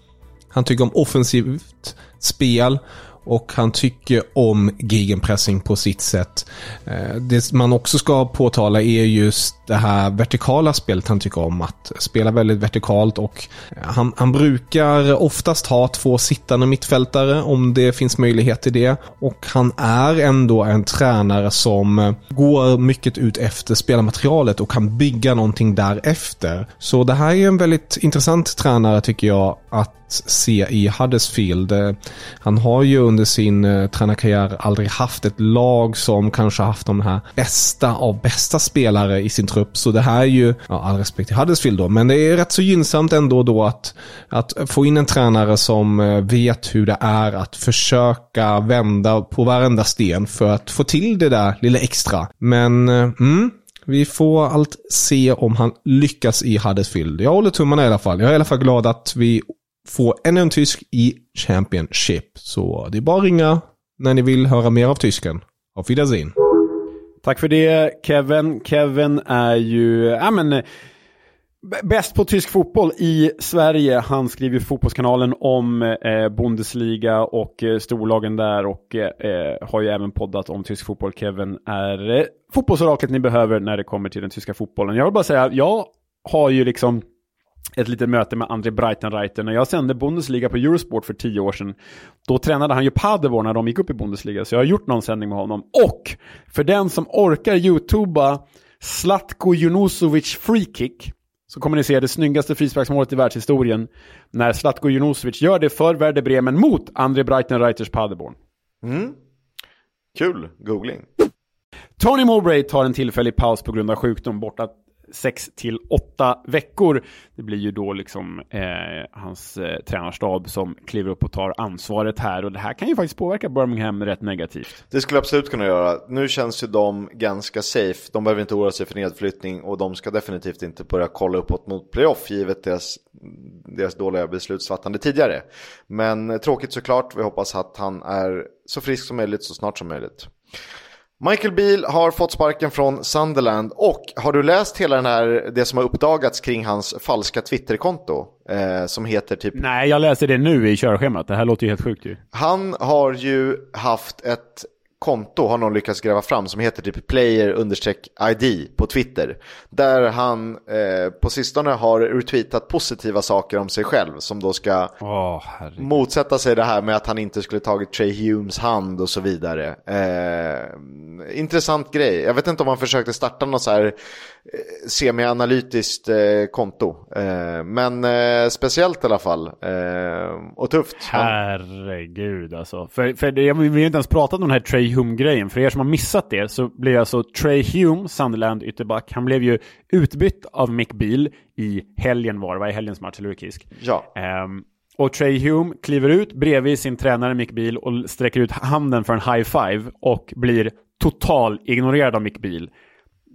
Han tycker om offensivt spel. Och han tycker om gegenpressing på sitt sätt. Eh, det man också ska påtala är just det här vertikala spelet han tycker om. Att spela väldigt vertikalt och eh, han, han brukar oftast ha två sittande mittfältare om det finns möjlighet till det. Och han är ändå en tränare som eh, går mycket ut efter spelarmaterialet och kan bygga någonting därefter. Så det här är en väldigt intressant tränare tycker jag att se i Huddersfield. Eh, han har ju under sin eh, tränarkarriär aldrig haft ett lag som kanske haft de här bästa av bästa spelare i sin trupp. Så det här är ju, ja, all respekt till Huddersfield då, men det är rätt så gynnsamt ändå då att, att få in en tränare som eh, vet hur det är att försöka vända på varenda sten för att få till det där lilla extra. Men, mm, vi får allt se om han lyckas i Huddersfield. Jag håller tummarna i alla fall. Jag är i alla fall glad att vi få ännu en tysk i Championship. Så det är bara att ringa när ni vill höra mer av tysken. Auf Wiedersehen. Tack för det Kevin. Kevin är ju, ja men, bäst på tysk fotboll i Sverige. Han skriver Fotbollskanalen om eh, Bundesliga och eh, storlagen där och eh, eh, har ju även poddat om tysk fotboll. Kevin är eh, fotbollsoraklet ni behöver när det kommer till den tyska fotbollen. Jag vill bara säga, jag har ju liksom ett litet möte med André Breitenreiter. När jag sände Bundesliga på Eurosport för tio år sedan, då tränade han ju Paderborn när de gick upp i Bundesliga, så jag har gjort någon sändning med honom. Och för den som orkar youtuba Slatko Junusovic freekick, så kommer ni se det snyggaste frisparksmålet i världshistorien när Slatko Junusovic gör det för Werder Bremen mot André Breitenreiters Paderborn. Mm. Kul googling. Tony Mowbray tar en tillfällig paus på grund av sjukdom borta 6 till 8 veckor. Det blir ju då liksom eh, hans eh, tränarstab som kliver upp och tar ansvaret här och det här kan ju faktiskt påverka Birmingham rätt negativt. Det skulle absolut kunna göra. Nu känns ju de ganska safe. De behöver inte oroa sig för nedflyttning och de ska definitivt inte börja kolla uppåt mot playoff givet deras, deras dåliga beslutsfattande tidigare. Men eh, tråkigt såklart. Vi hoppas att han är så frisk som möjligt så snart som möjligt. Michael Beal har fått sparken från Sunderland och har du läst hela den här, det som har uppdagats kring hans falska Twitterkonto? Eh, som heter typ... Nej, jag läser det nu i körschemat. Det här låter ju helt sjukt ju. Han har ju haft ett konto har någon lyckats gräva fram som heter typ player-id på Twitter. Där han eh, på sistone har retweetat positiva saker om sig själv som då ska oh, motsätta sig det här med att han inte skulle tagit Trey Humes hand och så vidare. Eh, intressant grej. Jag vet inte om han försökte starta något så här semi-analytiskt eh, konto. Eh, men eh, speciellt i alla fall. Eh, och tufft. Herregud alltså. För, för det, vi har inte ens pratat om den här Trey Hume-grejen. För er som har missat det så blev alltså Trey Hume, Sunderland ytterback, han blev ju utbytt av Mick Beal i helgen var det, var i helgens match, eller Kisk. Ja. Um, och Trey Hume kliver ut bredvid sin tränare Mick Beal och sträcker ut handen för en high five och blir total ignorerad av Mick Beal.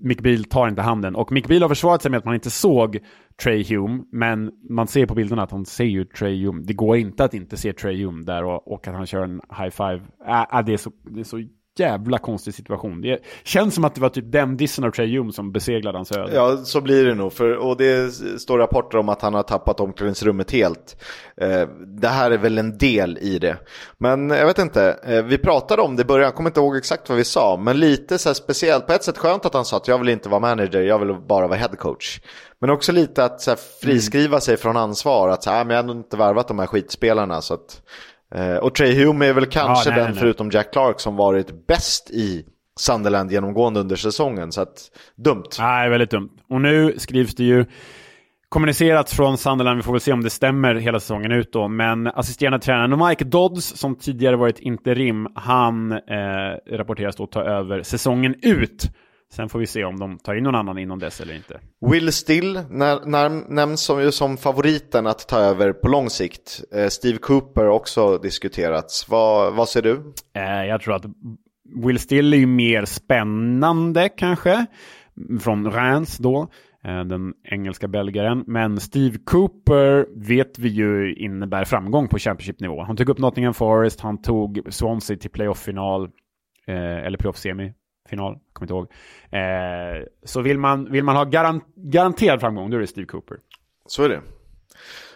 Mick Beal tar inte handen. Och Mick Beal har försvarat sig med att man inte såg Trey Hume, men man ser på bilderna att han ser ju Trey Hume. Det går inte att inte se Trey Hume där och, och att han kör en high five. Äh, äh, det, är så, det är så jävla konstig situation. Det känns som att det var typ den dissen av Trey Hume som beseglade hans öde. Ja, så blir det nog. För, och det står rapporter om att han har tappat omklädningsrummet helt. Eh, det här är väl en del i det. Men jag vet inte, eh, vi pratade om det i början, jag kommer inte ihåg exakt vad vi sa. Men lite så här speciellt, på ett sätt skönt att han sa att jag vill inte vara manager, jag vill bara vara headcoach. Men också lite att så här, friskriva mm. sig från ansvar, att så här, ah, men jag har inte värvat de här skitspelarna. Så att, Eh, och Trey Hume är väl kanske ja, nej, den, nej. förutom Jack Clark, som varit bäst i Sunderland genomgående under säsongen. Så att, dumt. Nej, väldigt dumt. Och nu skrivs det ju kommunicerat från Sunderland, vi får väl se om det stämmer hela säsongen ut då, men assisterande tränaren Mike Dodds, som tidigare varit interim, han eh, rapporteras då ta över säsongen ut. Sen får vi se om de tar in någon annan inom dess eller inte. Will Still när, när, nämns som, som favoriten att ta över på lång sikt. Eh, Steve Cooper också diskuterats. Vad, vad ser du? Eh, jag tror att Will Still är ju mer spännande kanske. Från Reims då. Eh, den engelska belgaren. Men Steve Cooper vet vi ju innebär framgång på Championship-nivå. Han tog upp Nottingham Forest, han tog Swansea till playoff-final. Eh, eller playoff-semi final, kommer inte ihåg. Eh, så vill man, vill man ha garan garanterad framgång, då är det Steve Cooper. Så är det.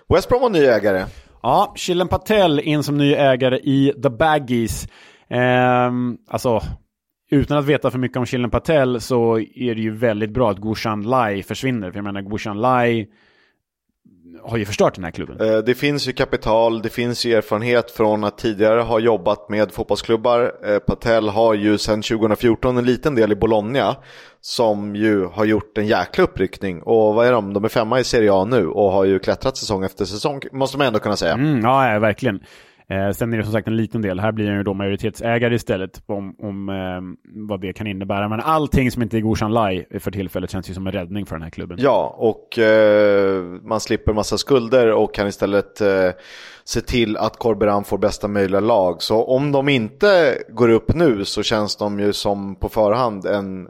West Brom har ny ägare. Ja, Chilen Patel in som ny ägare i The Baggies. Eh, alltså, utan att veta för mycket om Chilen Patel så är det ju väldigt bra att Gushan Lai försvinner. För jag menar, Gushan Lai har ju förstört den här klubben. Eh, det finns ju kapital, det finns ju erfarenhet från att tidigare ha jobbat med fotbollsklubbar. Eh, Patel har ju sedan 2014 en liten del i Bologna som ju har gjort en jäkla uppryckning. Och vad är de? De är femma i Serie A nu och har ju klättrat säsong efter säsong, måste man ändå kunna säga. Mm, ja, verkligen. Eh, sen är det som sagt en liten del. Här blir han ju då majoritetsägare istället om, om eh, vad det kan innebära. Men allting som inte är Gushan Lai för tillfället känns ju som en räddning för den här klubben. Ja, och eh, man slipper massa skulder och kan istället eh, se till att Corberan får bästa möjliga lag. Så om de inte går upp nu så känns de ju som på förhand en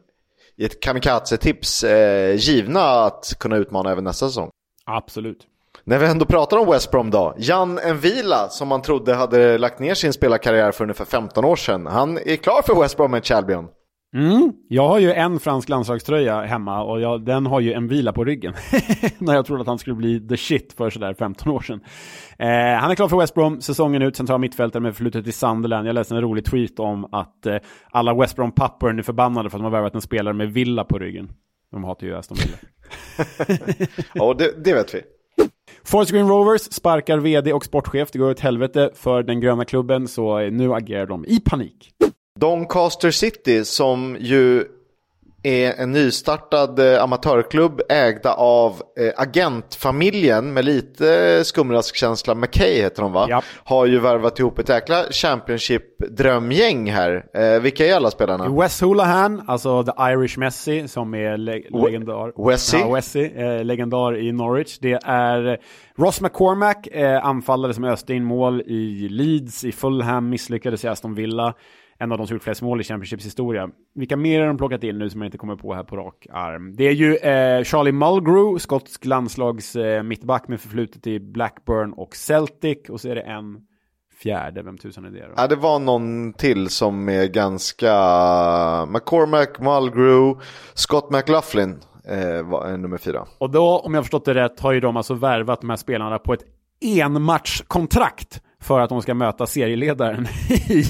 i ett kamikaze-tips eh, givna att kunna utmana även nästa säsong. Absolut. När vi ändå pratar om West Brom då. Jan Envila som man trodde hade lagt ner sin spelarkarriär för ungefär 15 år sedan. Han är klar för West Brom med Albion. Mm. Jag har ju en fransk landslagströja hemma och jag, den har ju en vila på ryggen. När jag trodde att han skulle bli the shit för sådär 15 år sedan. Eh, han är klar för West Brom, säsongen ut, central mittfältare med förflutet i Sunderland. Jag läste en rolig tweet om att eh, alla West Brom-pappor är förbannade för att de har värvat en spelare med villa på ryggen. De hatar ju Aston Villa. ja, det, det vet vi. Forest Green Rovers sparkar vd och sportchef. Det går åt helvete för den gröna klubben, så nu agerar de i panik. Doncaster City som ju är en nystartad eh, amatörklubb ägda av eh, agentfamiljen med lite skumraskkänsla. McKay heter de va? Ja. Har ju värvat ihop ett jäkla Championship-drömgäng här. Eh, vilka är alla spelarna? Wes Houlihan, alltså the Irish Messi som är le legendar. Wesley? Ja, Wesley, eh, legendar i Norwich. Det är Ross McCormack, eh, anfallare som öste in mål i Leeds, i Fulham, misslyckades i Aston Villa en av de som gjort flest mål i Championships historia. Vilka mer har de plockat in nu som jag inte kommer på här på rak arm? Det är ju eh, Charlie Mulgrew, skotsk landslags eh, mittback med förflutet i Blackburn och Celtic. Och så är det en fjärde, vem tusan är det då? Ja, det var någon till som är ganska... McCormack, Mulgrew, Scott McLaughlin eh, var nummer fyra. Och då, om jag förstått det rätt, har ju de alltså värvat de här spelarna på ett enmatchkontrakt för att de ska möta serieledaren i,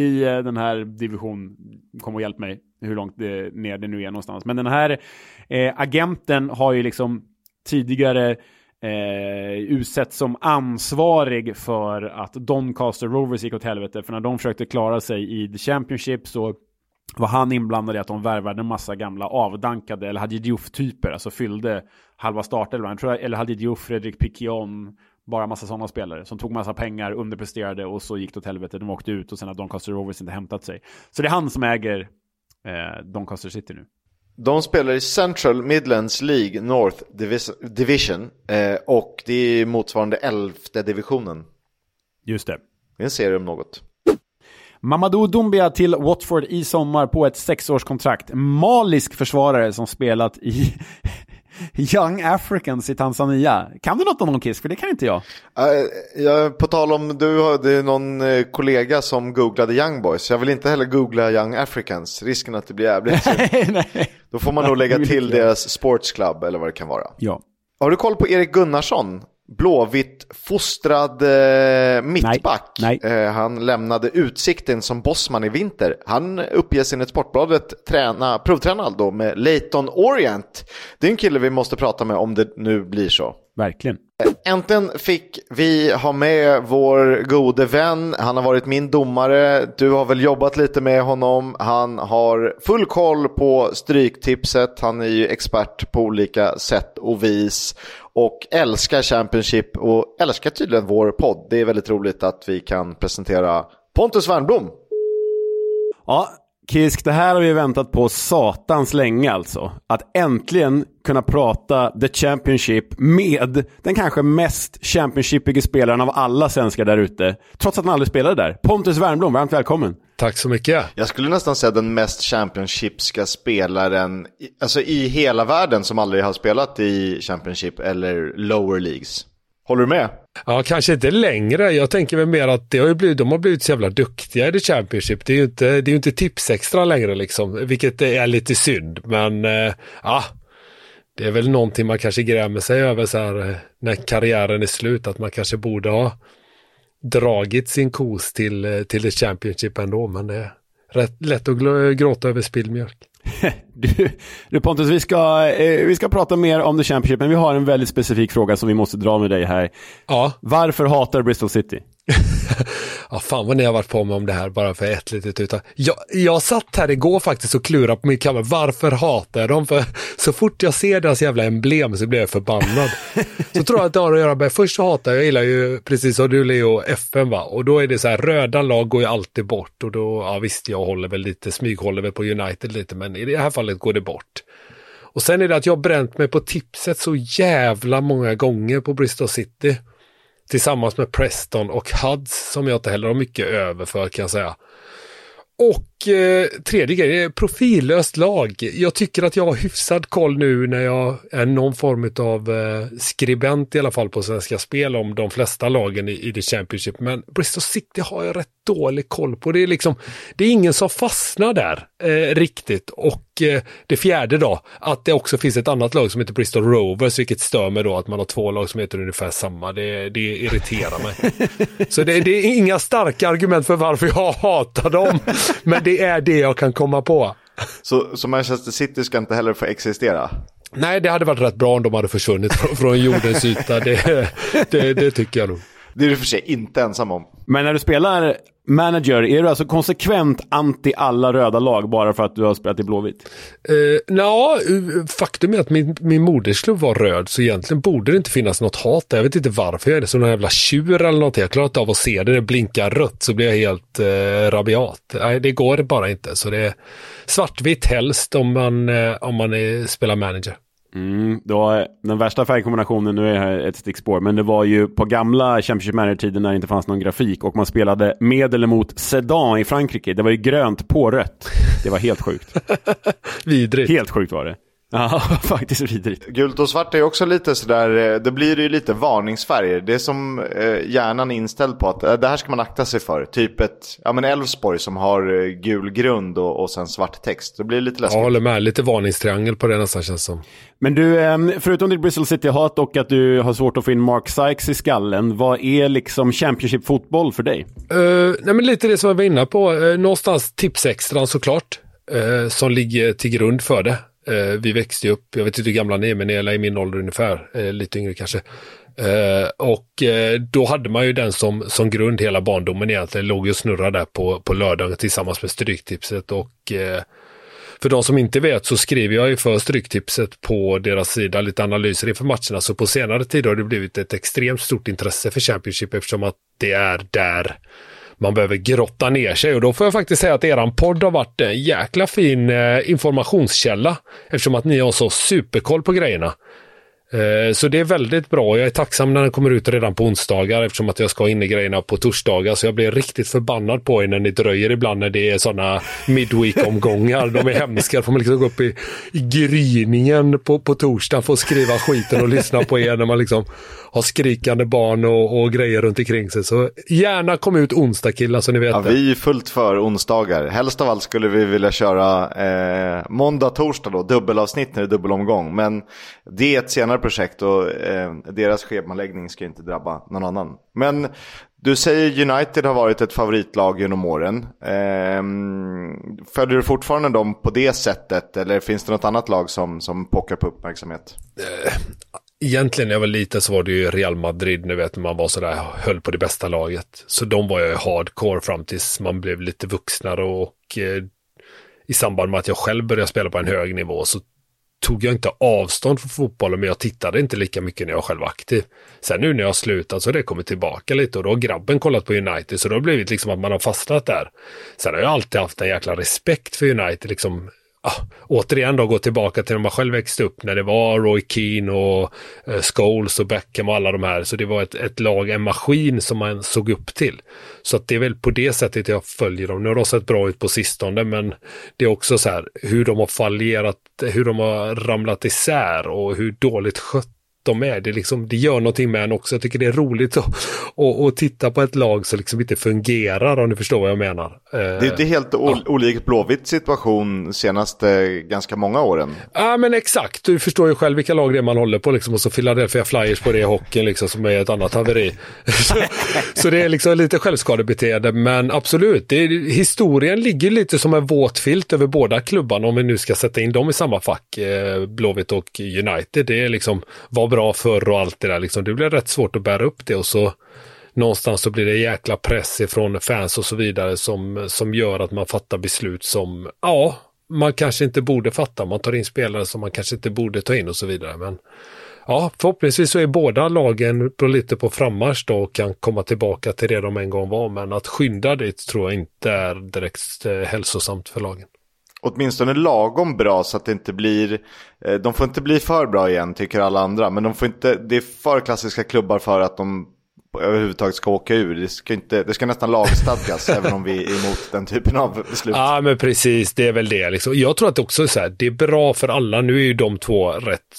i eh, den här division. Kom och hjälp mig hur långt det, ner det nu är någonstans. Men den här eh, agenten har ju liksom tidigare eh, utsett som ansvarig för att Doncaster Rovers gick åt helvete. För när de försökte klara sig i The Championship så var han inblandad i att de värvade en massa gamla avdankade eller Hadid Diouf-typer, alltså fyllde halva startelvan. Jag tror eller Hadid Diouf, Fredrik Piquion, bara massa sådana spelare som tog massa pengar, underpresterade och så gick det åt helvete. De åkte ut och sen har Doncaster Rovers inte hämtat sig. Så det är han som äger eh, Doncaster City nu. De spelar i Central Midlands League North Division eh, och det är motsvarande elfte divisionen. Just det. Det är en serie om något. Mamadou Doumbia till Watford i sommar på ett sexårskontrakt. Malisk försvarare som spelat i Young Africans i Tanzania. Kan du något om honom Kisk? För det kan inte jag. Uh, jag på tal om, du har det är någon uh, kollega som googlade Young Boys. Jag vill inte heller googla Young Africans. Risken att det blir jävligt. nej, Då får man nog lägga till deras sports club eller vad det kan vara. Ja. Har du koll på Erik Gunnarsson? Blåvitt fostrad eh, mittback. Nej, nej. Eh, han lämnade Utsikten som bossman i vinter. Han uppges enligt Sportbladet träna, provträna då med Leighton Orient. Det är en kille vi måste prata med om det nu blir så. Verkligen. Äntligen fick vi ha med vår gode vän. Han har varit min domare. Du har väl jobbat lite med honom. Han har full koll på stryktipset. Han är ju expert på olika sätt och vis. Och älskar Championship och älskar tydligen vår podd. Det är väldigt roligt att vi kan presentera Pontus Wernblom. Ja, Kisk, det här har vi väntat på satans länge alltså. Att äntligen kunna prata The Championship med den kanske mest Championshipige spelaren av alla svenskar där ute. Trots att han aldrig spelade där. Pontus Wernbloom, varmt välkommen. Tack så mycket. Jag skulle nästan säga den mest Championshipska spelaren alltså i hela världen som aldrig har spelat i Championship eller lower leagues. Håller du med? Ja, kanske inte längre. Jag tänker väl mer att det har blivit, de har blivit så jävla duktiga i The Championship. Det är ju inte, det är inte tipsextra längre liksom, vilket är lite synd. Men eh, ja, det är väl någonting man kanske grämer sig över så här eh, när karriären är slut. Att man kanske borde ha dragit sin kos till, eh, till The Championship ändå. Men det är rätt lätt att gråta över spilld mjölk. Du, du Pontus, vi ska, eh, vi ska prata mer om The Championship, men vi har en väldigt specifik fråga som vi måste dra med dig här. Ja. Varför hatar Bristol City? ja, fan vad ni har varit på mig om det här bara för ett litet utan. Jag, jag satt här igår faktiskt och klurade på min kammare. Varför hatar jag dem? För så fort jag ser deras jävla emblem så blir jag förbannad. så tror jag att det har att göra med, först så hatar jag, jag gillar ju precis som du Leo, FN va. Och då är det så här, röda lag går ju alltid bort. Och då, ja visst, jag håller väl lite, smyghåller väl på United lite, men i det här fallet går det bort. Och sen är det att jag har bränt mig på tipset så jävla många gånger på Bristol City. Tillsammans med Preston och Huds som jag inte heller har mycket över för kan jag säga. Och eh, tredje grejen, profillöst lag. Jag tycker att jag har hyfsad koll nu när jag är någon form av eh, skribent i alla fall på Svenska Spel om de flesta lagen i, i The Championship. Men Bristol City har jag rätt dålig koll på. Det är liksom, det är ingen som fastnar där eh, riktigt. Och eh, det fjärde då, att det också finns ett annat lag som heter Bristol Rovers, vilket stör mig då att man har två lag som heter ungefär samma. Det, det irriterar mig. Så det, det, är inga starka argument för varför jag hatar dem. Men det är det jag kan komma på. Så, så Manchester City ska inte heller få existera? Nej, det hade varit rätt bra om de hade försvunnit från jordens yta. Det, det, det tycker jag nog. Det är du för sig inte ensam om. Men när du spelar manager, är du alltså konsekvent anti alla röda lag bara för att du har spelat i Blåvitt? Uh, ja, faktum är att min, min modersklubb var röd, så egentligen borde det inte finnas något hat Jag vet inte varför jag är det, som någon jävla tjur eller någonting. Jag klarar inte av att se det, det blinkar rött så blir jag helt uh, rabiat. Nej, det går bara inte. Så det är svartvitt helst om man, uh, om man är, spelar manager. Mm, det var den värsta färgkombinationen, nu är det här ett stickspår, men det var ju på gamla Championship Manager-tiden när det inte fanns någon grafik och man spelade med eller mot Sedan i Frankrike. Det var ju grönt på rött. Det var helt sjukt. Vidrigt. Helt sjukt var det. Ja, faktiskt vidrigt. Gult och svart är också lite sådär, eh, det blir ju lite varningsfärger. Det är som eh, hjärnan är inställd på att eh, det här ska man akta sig för. Typ ett, ja men Elfsborg som har gul grund och, och sen svart text. Det blir lite läskigt. Jag håller med, lite varningstriangel på det nästan känns som. Men du, eh, förutom ditt Bristol City-hat och att du har svårt att få in Mark Sykes i skallen, vad är liksom Championship-fotboll för dig? Uh, nej men lite det som jag var inne på, uh, någonstans tipsextran såklart, uh, som ligger till grund för det. Eh, vi växte upp, jag vet inte hur gamla ni är, men ni är i min ålder ungefär, eh, lite yngre kanske. Eh, och eh, då hade man ju den som, som grund hela barndomen egentligen, låg ju och snurrade där på, på lördagen tillsammans med Stryktipset och eh, för de som inte vet så skriver jag ju för Stryktipset på deras sida lite analyser inför matcherna. Så på senare tid har det blivit ett extremt stort intresse för Championship eftersom att det är där man behöver grotta ner sig och då får jag faktiskt säga att eran podd har varit en jäkla fin eh, informationskälla eftersom att ni har så superkoll på grejerna. Eh, Så det är väldigt bra. Jag är tacksam när den kommer ut redan på onsdagar eftersom att jag ska in i grejerna på torsdagar. Så jag blir riktigt förbannad på er när ni dröjer ibland när det är sådana midweek-omgångar. De är hemska. Får man liksom gå upp i, i gryningen på, på torsdagen för att skriva skiten och lyssna på er när man liksom har skrikande barn och, och grejer runt omkring sig. Så gärna kom ut onsdag killar så ni vet Ja, det. vi är fullt för onsdagar. Helst av allt skulle vi vilja köra eh, måndag, torsdag då, dubbelavsnitt när det är dubbelomgång. Men det är ett senare projekt och eh, deras schemaläggning ska inte drabba någon annan. Men du säger United har varit ett favoritlag genom åren. Eh, följer du fortfarande dem på det sättet eller finns det något annat lag som, som pockar på uppmärksamhet? Eh, egentligen när jag var liten så var det ju Real Madrid, ni vet, när man var sådär, höll på det bästa laget. Så de var jag hardcore fram tills man blev lite vuxnare och eh, i samband med att jag själv började spela på en hög nivå så tog jag inte avstånd från fotbollen, men jag tittade inte lika mycket när jag själv var aktiv. Sen nu när jag har slutat så har det kommit tillbaka lite och då har grabben kollat på United, så då har det blivit liksom att man har fastnat där. Sen har jag alltid haft en jäkla respekt för United, liksom ah, återigen då gå tillbaka till när man själv växte upp när det var Roy Keane och eh, Scholes och Beckham och alla de här. Så det var ett, ett lag, en maskin som man såg upp till. Så att det är väl på det sättet jag följer dem. Nu har de sett bra ut på sistone men det är också så här hur de har fallerat, hur de har ramlat isär och hur dåligt skött de är. Det, liksom, det gör någonting med en också. Jag tycker det är roligt att, att, att titta på ett lag som liksom inte fungerar om du förstår vad jag menar. Eh, Det är inte helt o- olik Blåvitt situation senaste ganska många åren. Ja men exakt, du förstår ju själv vilka lag det är man håller på liksom och så Philadelphia Flyers på det i hockeyn liksom som är ett annat haveri. så, så det är liksom lite självskadebeteende men absolut, det är, historien ligger lite som en våt filt över båda klubbarna om vi nu ska sätta in dem i samma fack, eh, Blåvitt och United. Det är liksom var bra förr och allt det där liksom. Det blir rätt svårt att bära upp det och så någonstans så blir det jäkla press ifrån fans och så vidare som, som gör att man fattar beslut som, ja, man kanske inte borde fatta. Man tar in spelare som man kanske inte borde ta in och så vidare. Men ja, förhoppningsvis så är båda lagen på lite på frammarsch då och kan komma tillbaka till det de en gång var. Men att skynda dit tror jag inte är direkt eh, hälsosamt för lagen. Åtminstone lagom bra så att det inte blir, eh, de får inte bli för bra igen tycker alla andra. Men de får inte, det är för klassiska klubbar för att de överhuvudtaget ska åka ur. Det ska, inte, det ska nästan lagstadgas även om vi är emot den typen av beslut. Ja, men precis. Det är väl det. Liksom. Jag tror att det också är så här, det är bra för alla. Nu är ju de två rätt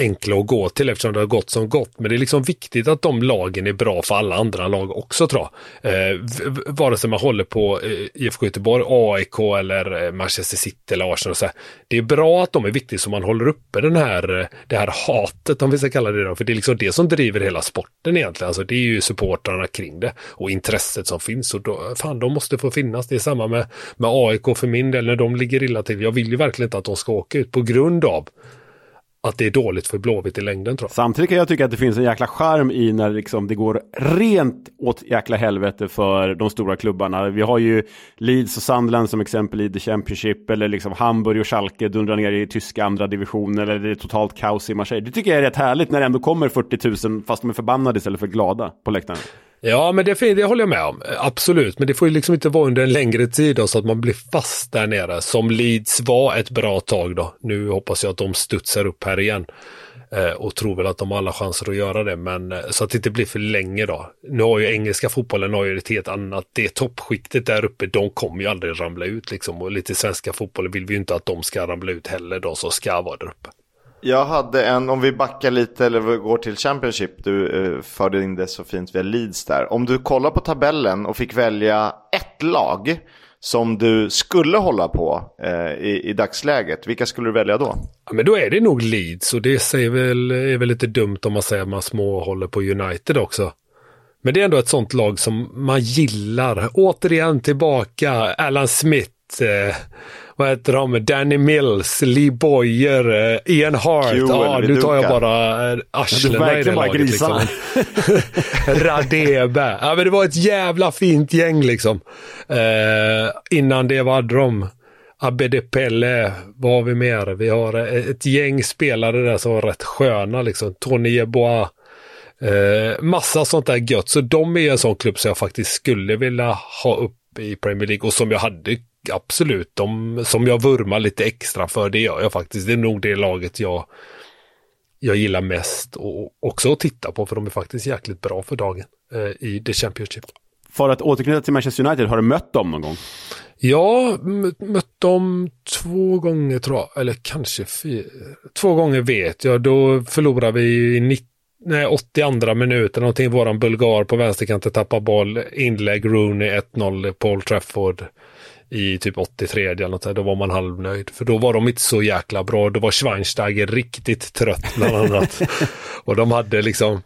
enkla att gå till eftersom det har gått som gått. Men det är liksom viktigt att de lagen är bra för alla andra lag också tror jag. Eh, vare sig man håller på eh, IFK Göteborg, AIK eller eh, Manchester City eller Arsenal. Och så här. Det är bra att de är viktiga så man håller uppe den här, eh, det här hatet om vi ska kalla det då. För det är liksom det som driver hela sporten egentligen. Alltså det är ju supportrarna kring det och intresset som finns. Och då, fan, de måste få finnas. Det är samma med, med AIK för min del när de ligger illa till. Jag vill ju verkligen inte att de ska åka ut på grund av att det är dåligt för Blåvitt i längden tror jag. Samtidigt kan jag tycka att det finns en jäkla charm i när liksom det går rent åt jäkla helvete för de stora klubbarna. Vi har ju Leeds och Sunderland som exempel i The Championship eller liksom Hamburg och Schalke dundrar ner i tyska andra divisionen eller det är totalt kaos i Marseille. Det tycker jag är rätt härligt när det ändå kommer 40 000 fast de är förbannade istället för glada på läktaren. Ja, men det, det håller jag med om. Absolut, men det får ju liksom inte vara under en längre tid då, så att man blir fast där nere. Som Leeds var ett bra tag då. Nu hoppas jag att de studsar upp här igen. Eh, och tror väl att de har alla chanser att göra det, men eh, så att det inte blir för länge då. Nu har ju engelska fotbollen har ju ett helt annat, det toppskiktet där uppe, de kommer ju aldrig ramla ut liksom. Och lite svenska fotbollen vill vi ju inte att de ska ramla ut heller, de som ska vara där uppe. Jag hade en, om vi backar lite eller vi går till Championship, du eh, förde in det så fint via Leeds där. Om du kollar på tabellen och fick välja ett lag som du skulle hålla på eh, i, i dagsläget, vilka skulle du välja då? Ja, men då är det nog Leeds och det säger väl, är väl lite dumt om man säger att man små håller på United också. Men det är ändå ett sånt lag som man gillar. Återigen tillbaka, Alan Smith, eh, vad heter de, Danny Mills, Lee Boyer, eh, Ian Hart. Kewell, Ja, nu tar jag bara eh, arslena i det laget. Liksom. Radebe. Ja, men det var ett jävla fint gäng liksom. Eh, innan det var de. Abede Pelle, vad har vi mer? Vi har eh, ett gäng spelare där som var rätt sköna liksom. Tony Yeboah. Eh, massa sånt där gött. Så de är en sån klubb som jag faktiskt skulle vilja ha upp i Premier League och som jag hade absolut, de, som jag vurmar lite extra för. Det gör jag faktiskt. Det är nog det laget jag jag gillar mest och också att titta på för de är faktiskt jäkligt bra för dagen eh, i The Championship. För att återknyta till Manchester United, har du mött dem någon gång? Ja, mött dem två gånger tror jag, eller kanske fyra. Två gånger vet jag. Då förlorade vi i 90 nej, 82 minuten någonting. Våran bulgar på vänsterkanten tappar boll. Inlägg Rooney 1-0 Paul Trafford i typ 83 eller något där, då var man halvnöjd. För då var de inte så jäkla bra. Då var Schweinsteiger riktigt trött bland annat. och de hade liksom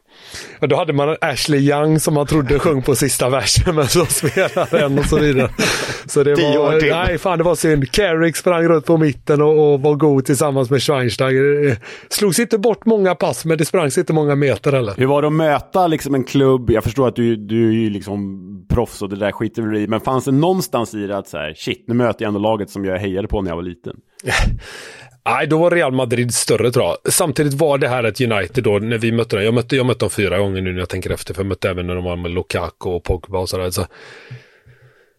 Ja, då hade man Ashley Young som man trodde sjöng på sista versen men så spelade den och så vidare. Så det var, nej fan det var synd. Carrick sprang runt på mitten och, och var god tillsammans med Schweinsteiger. Eh, Slogs inte bort många pass men det sprangs inte många meter heller. Hur var det att möta liksom en klubb? Jag förstår att du, du är ju liksom proffs och det där skiter vi i. Men fanns det någonstans i det att så här, shit, nu möter jag ändå laget som jag hejade på när jag var liten? Nej, då var Real Madrid större tror jag. Samtidigt var det här ett United då, när vi mötte dem. Jag mötte, jag mötte dem fyra gånger nu när jag tänker efter, för jag mötte även när de var med Lukaku och Pogba och sådär. Så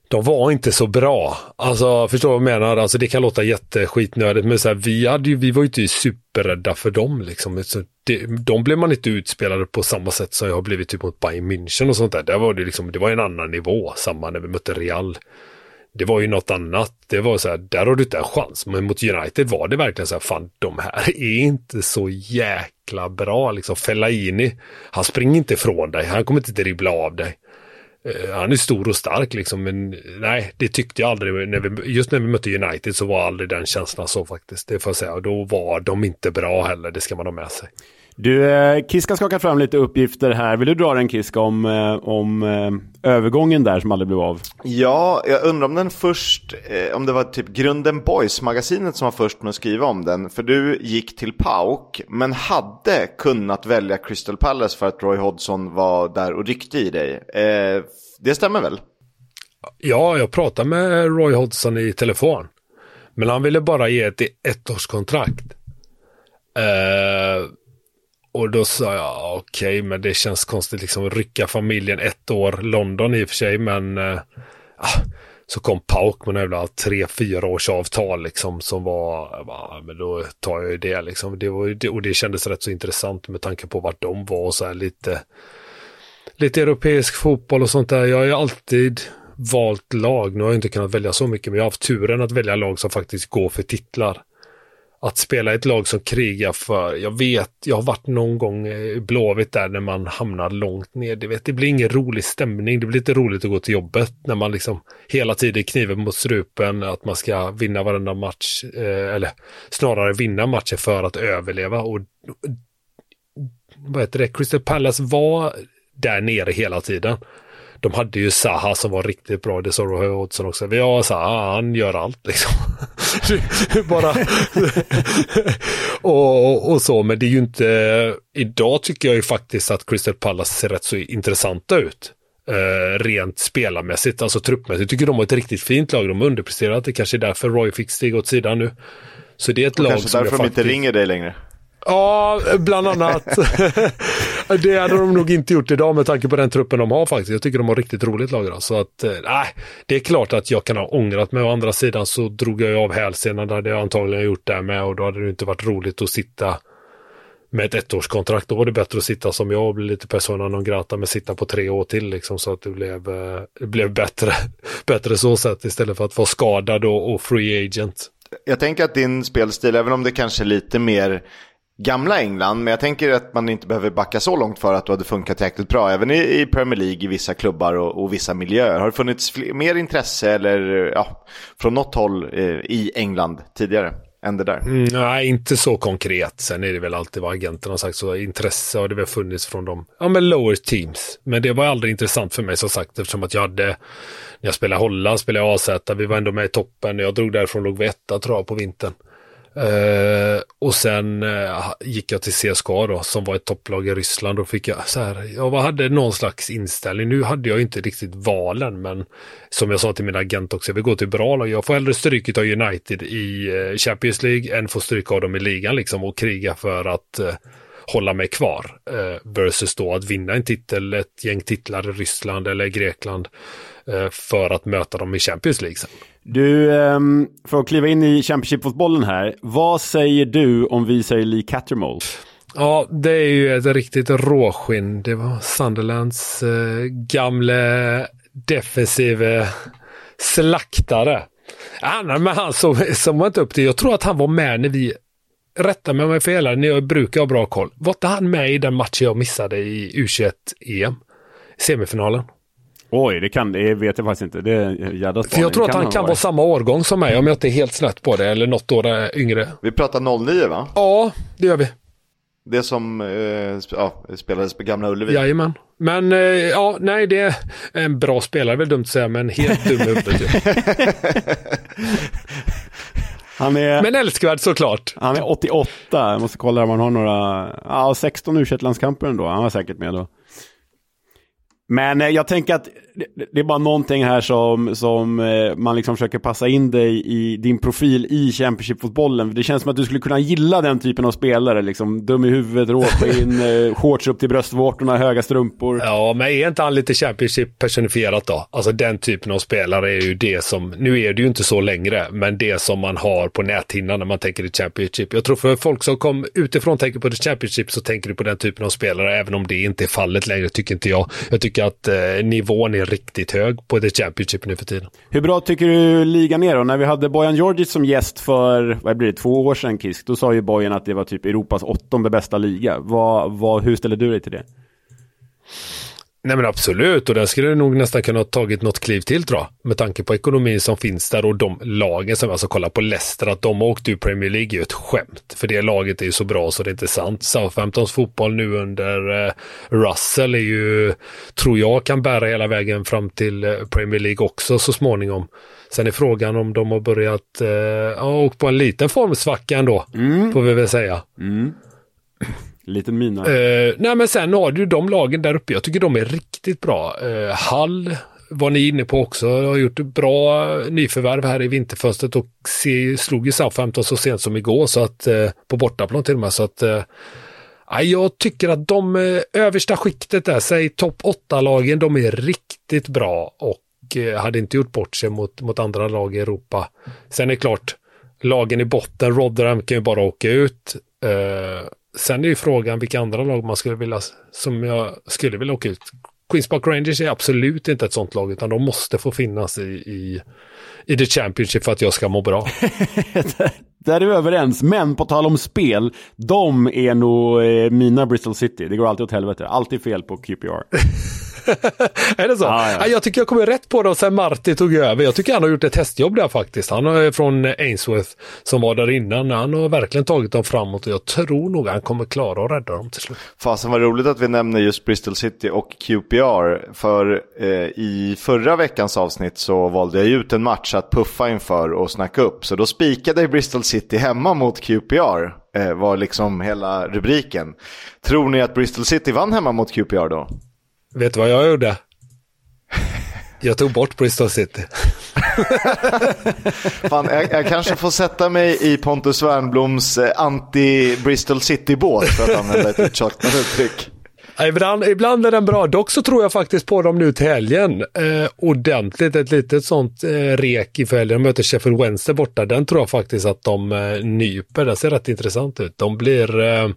de var inte så bra. Alltså, förstår du vad jag menar? Alltså, det kan låta jätteskitnödigt, men så här, vi, hade ju, vi var ju inte superrädda för dem. Liksom. Så det, de blev man inte utspelade på samma sätt som jag har blivit typ mot Bayern München och sånt där. Där var det, liksom, det var en annan nivå, samma när vi mötte Real det var ju något annat. Det var så här, där har du inte en chans. Men mot United var det verkligen så här, fan de här är inte så jäkla bra. Liksom Fellaini, han springer inte ifrån dig. Han kommer inte dribbla av dig. Uh, han är stor och stark liksom, men nej, det tyckte jag aldrig. När vi, just när vi mötte United så var aldrig den känslan så faktiskt. Det får jag säga. Och då var de inte bra heller, det ska man ha med sig. Du, eh, Kiska skakat fram lite uppgifter här. Vill du dra den Kiska om, eh, om eh, övergången där som aldrig blev av? Ja, jag undrar om den först, om det var typ Grunden Boys-magasinet som var först med att skriva om den. För du gick till PAOK, men hade kunnat välja Crystal Palace för att Roy Hodgson var där och ryckte i dig. Det stämmer väl? Ja, jag pratade med Roy Hodgson i telefon. Men han ville bara ge ett ettårskontrakt. Eh, och då sa jag okej, okay, men det känns konstigt liksom rycka familjen ett år. London i och för sig, men äh, så kom Pauk med några tre, fyra års avtal liksom som var, bara, men då tar jag ju det liksom. Det var, och det kändes rätt så intressant med tanke på vart de var och så här lite, lite europeisk fotboll och sånt där. Jag har ju alltid valt lag. Nu har jag inte kunnat välja så mycket, men jag har haft turen att välja lag som faktiskt går för titlar att spela ett lag som krigar för, jag vet, jag har varit någon gång eh, i Blåvitt där när man hamnar långt ner. Det, vet, det blir ingen rolig stämning, det blir inte roligt att gå till jobbet när man liksom hela tiden kniven mot strupen, att man ska vinna varenda match, eh, eller snarare vinna matcher för att överleva. Och vad heter det, Crystal Palace var där nere hela tiden. De hade ju Zaha som var riktigt bra, det sa Roy Hodgson också. Vi har Zaha, han gör allt liksom. Bara och, och så, men det är ju inte... Idag tycker jag ju faktiskt att Crystal Palace ser rätt så intressanta ut. Uh, rent spelarmässigt, alltså truppmässigt. Jag tycker de har ett riktigt fint lag. De har underpresterat. Det kanske är därför Roy fick stiga åt sidan nu. Så det är ett och lag kanske som därför de faktiskt... inte ringer dig längre. Ja, bland annat. det hade de nog inte gjort idag med tanke på den truppen de har faktiskt. Jag tycker de har riktigt roligt lag idag. Så att, eh, nej, det är klart att jag kan ha ångrat mig. Å andra sidan så drog jag av hälsenan. Det hade jag antagligen gjort där med och då hade det inte varit roligt att sitta med ett ettårskontrakt. Då var det bättre att sitta som jag och bli lite persona non grata Men sitta på tre år till liksom så att det blev, det blev bättre, bättre så sätt istället för att vara skadad och, och free agent. Jag tänker att din spelstil, även om det kanske är lite mer gamla England, men jag tänker att man inte behöver backa så långt för att du hade funkat jäkligt bra, även i, i Premier League, i vissa klubbar och, och vissa miljöer. Har det funnits fler, mer intresse eller ja, från något håll eh, i England tidigare? Än det där. Mm, nej, inte så konkret. Sen är det väl alltid vad agenterna har sagt. Så intresse har det väl funnits från de ja, men lower teams. Men det var aldrig intressant för mig som sagt eftersom att jag hade, när jag spelade Holland, spelade AZ, vi var ändå med i toppen. Jag drog därifrån låg vi etta tror jag på vintern. Uh, och sen uh, gick jag till CSKA då, som var ett topplag i Ryssland. Och fick jag så här, jag hade någon slags inställning. Nu hade jag inte riktigt valen, men som jag sa till min agent också, jag vill gå till bra lag. Jag får hellre stryk av United i uh, Champions League än få stryk av dem i ligan liksom och kriga för att hålla mig kvar. versus då att vinna en titel, ett gäng titlar i Ryssland eller Grekland för att möta dem i Champions League sen. Du, um, för att kliva in i Championship-fotbollen här. Vad säger du om vi säger Lee Cattermole? Ja, det är ju ett riktigt råskinn. Det var Sunderlands eh, gamle defensive slaktare. Ja, men han som var inte upp det. Jag tror att han var med när vi rätta mig om jag är fel, ni brukar ha bra koll. Var inte han med i den matchen jag missade i U21-EM? Semifinalen. Oj, det kan det vet jag faktiskt inte. Det är jävla För jag tror att han, han kan vara samma årgång som mig om jag inte är helt snett på det. Eller något år yngre. Vi pratar 09 va? Ja, det gör vi. Det som eh, ja, spelades på Gamla Ullevi. Jajamän. Men eh, ja, nej, det är en bra spelare, väl dumt att säga, men helt dum i huvudet. Han är, men älskvärd såklart. Han är 88, jag måste kolla om han har några, ja 16 u landskamper ändå, han var säkert med då. Men eh, jag tänker att det är bara någonting här som, som eh, man liksom försöker passa in dig i din profil i Championship-fotbollen. Det känns som att du skulle kunna gilla den typen av spelare. Liksom, dum i huvudet, råskinn, eh, shorts upp till bröstvårtorna, höga strumpor. Ja, men är inte han lite Championship personifierat då? Alltså den typen av spelare är ju det som, nu är det ju inte så längre, men det som man har på näthinnan när man tänker i Championship. Jag tror för folk som kom utifrån tänker på The Championship så tänker du på den typen av spelare, även om det inte är fallet längre, tycker inte jag. Jag tycker att eh, nivån är är riktigt hög på The Championship nu för tiden. Hur bra tycker du ligan är då? När vi hade Bojan Georgic som gäst för, vad blir det, två år sedan Kisk, då sa ju Bojan att det var typ Europas åttonde bästa liga. Vad, vad, hur ställer du dig till det? Nej men absolut, och där skulle det nog nästan kunna ha tagit något kliv till tror jag. Med tanke på ekonomin som finns där och de lagen som, alltså kolla på Leicester, att de åkte ur Premier League är ju ett skämt. För det laget är ju så bra så det är inte sant. Southamptons fotboll nu under eh, Russell är ju, tror jag, kan bära hela vägen fram till eh, Premier League också så småningom. Sen är frågan om de har börjat, eh, ja, åkt på en liten formsvacka ändå, mm. får vi väl säga. Mm. Liten mina. Uh, nej men sen har du de lagen där uppe. Jag tycker de är riktigt bra. Uh, Hall var ni inne på också. Har gjort bra nyförvärv här i vinterfönstret och se, slog ju Southampton så sent som igår så att uh, på bortaplan till och med. Så att uh, jag tycker att de uh, översta skiktet där, säg topp 8-lagen, de är riktigt bra och hade inte gjort bort sig mot, mot andra lag i Europa. Sen är det klart, lagen i botten, Rotherham kan ju bara åka ut. Sen är ju frågan vilka andra lag man skulle vilja, som jag skulle vilja åka ut. Queens Park Rangers är absolut inte ett sånt lag, utan de måste få finnas i, i, i the Championship för att jag ska må bra. Där är vi överens, men på tal om spel, de är nog eh, mina Bristol City. Det går alltid åt helvete, alltid fel på QPR. är det så? Ah, ja. Jag tycker jag kommer rätt på det sen Marti tog över. Jag tycker han har gjort ett testjobb där faktiskt. Han är från Ainsworth som var där innan. Han har verkligen tagit dem framåt och jag tror nog han kommer klara att rädda dem till slut. Fasen vad roligt att vi nämner just Bristol City och QPR. För eh, i förra veckans avsnitt så valde jag ut en match att puffa inför och snacka upp. Så då spikade Bristol City hemma mot QPR. Eh, var liksom hela rubriken. Tror ni att Bristol City vann hemma mot QPR då? Vet du vad jag gjorde? Jag tog bort Bristol City. Fan, jag, jag, kanske får sätta mig i Pontus Wernbloms eh, anti-Bristol City-båt för att använda ett uttjatat uttryck. Ibland, ibland är den bra. Dock så tror jag faktiskt på dem nu till helgen. Eh, ordentligt, ett litet sånt eh, rek i helgen. De möter Sheffield Wednesday borta. Den tror jag faktiskt att de eh, nyper. Det ser rätt intressant ut. De blir eh,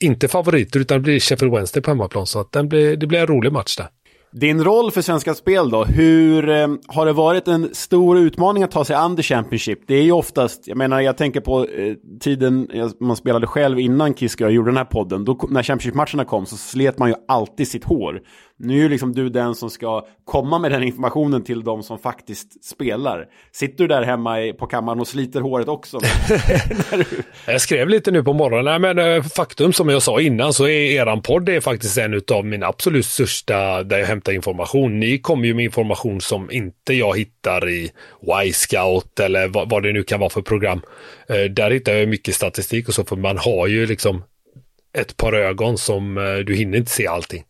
inte favoriter utan det blir Sheffield Wednesday på hemmaplan. Så att den blir, det blir en rolig match där. Din roll för Svenska Spel då, hur eh, har det varit en stor utmaning att ta sig an the Championship? Det är ju oftast, jag menar jag tänker på eh, tiden man spelade själv innan Kiske och gjorde den här podden. Då, när Championship-matcherna kom så slet man ju alltid sitt hår. Nu är ju liksom du den som ska komma med den informationen till de som faktiskt spelar. Sitter du där hemma på kammaren och sliter håret också? jag skrev lite nu på morgonen, men eh, faktum som jag sa innan så är eran podd är faktiskt en av mina absolut största där jag hämtar information. Ni kommer ju med information som inte jag hittar i Y-scout eller vad, vad det nu kan vara för program. Eh, där hittar jag mycket statistik och så, för man har ju liksom ett par ögon som eh, du hinner inte se allting.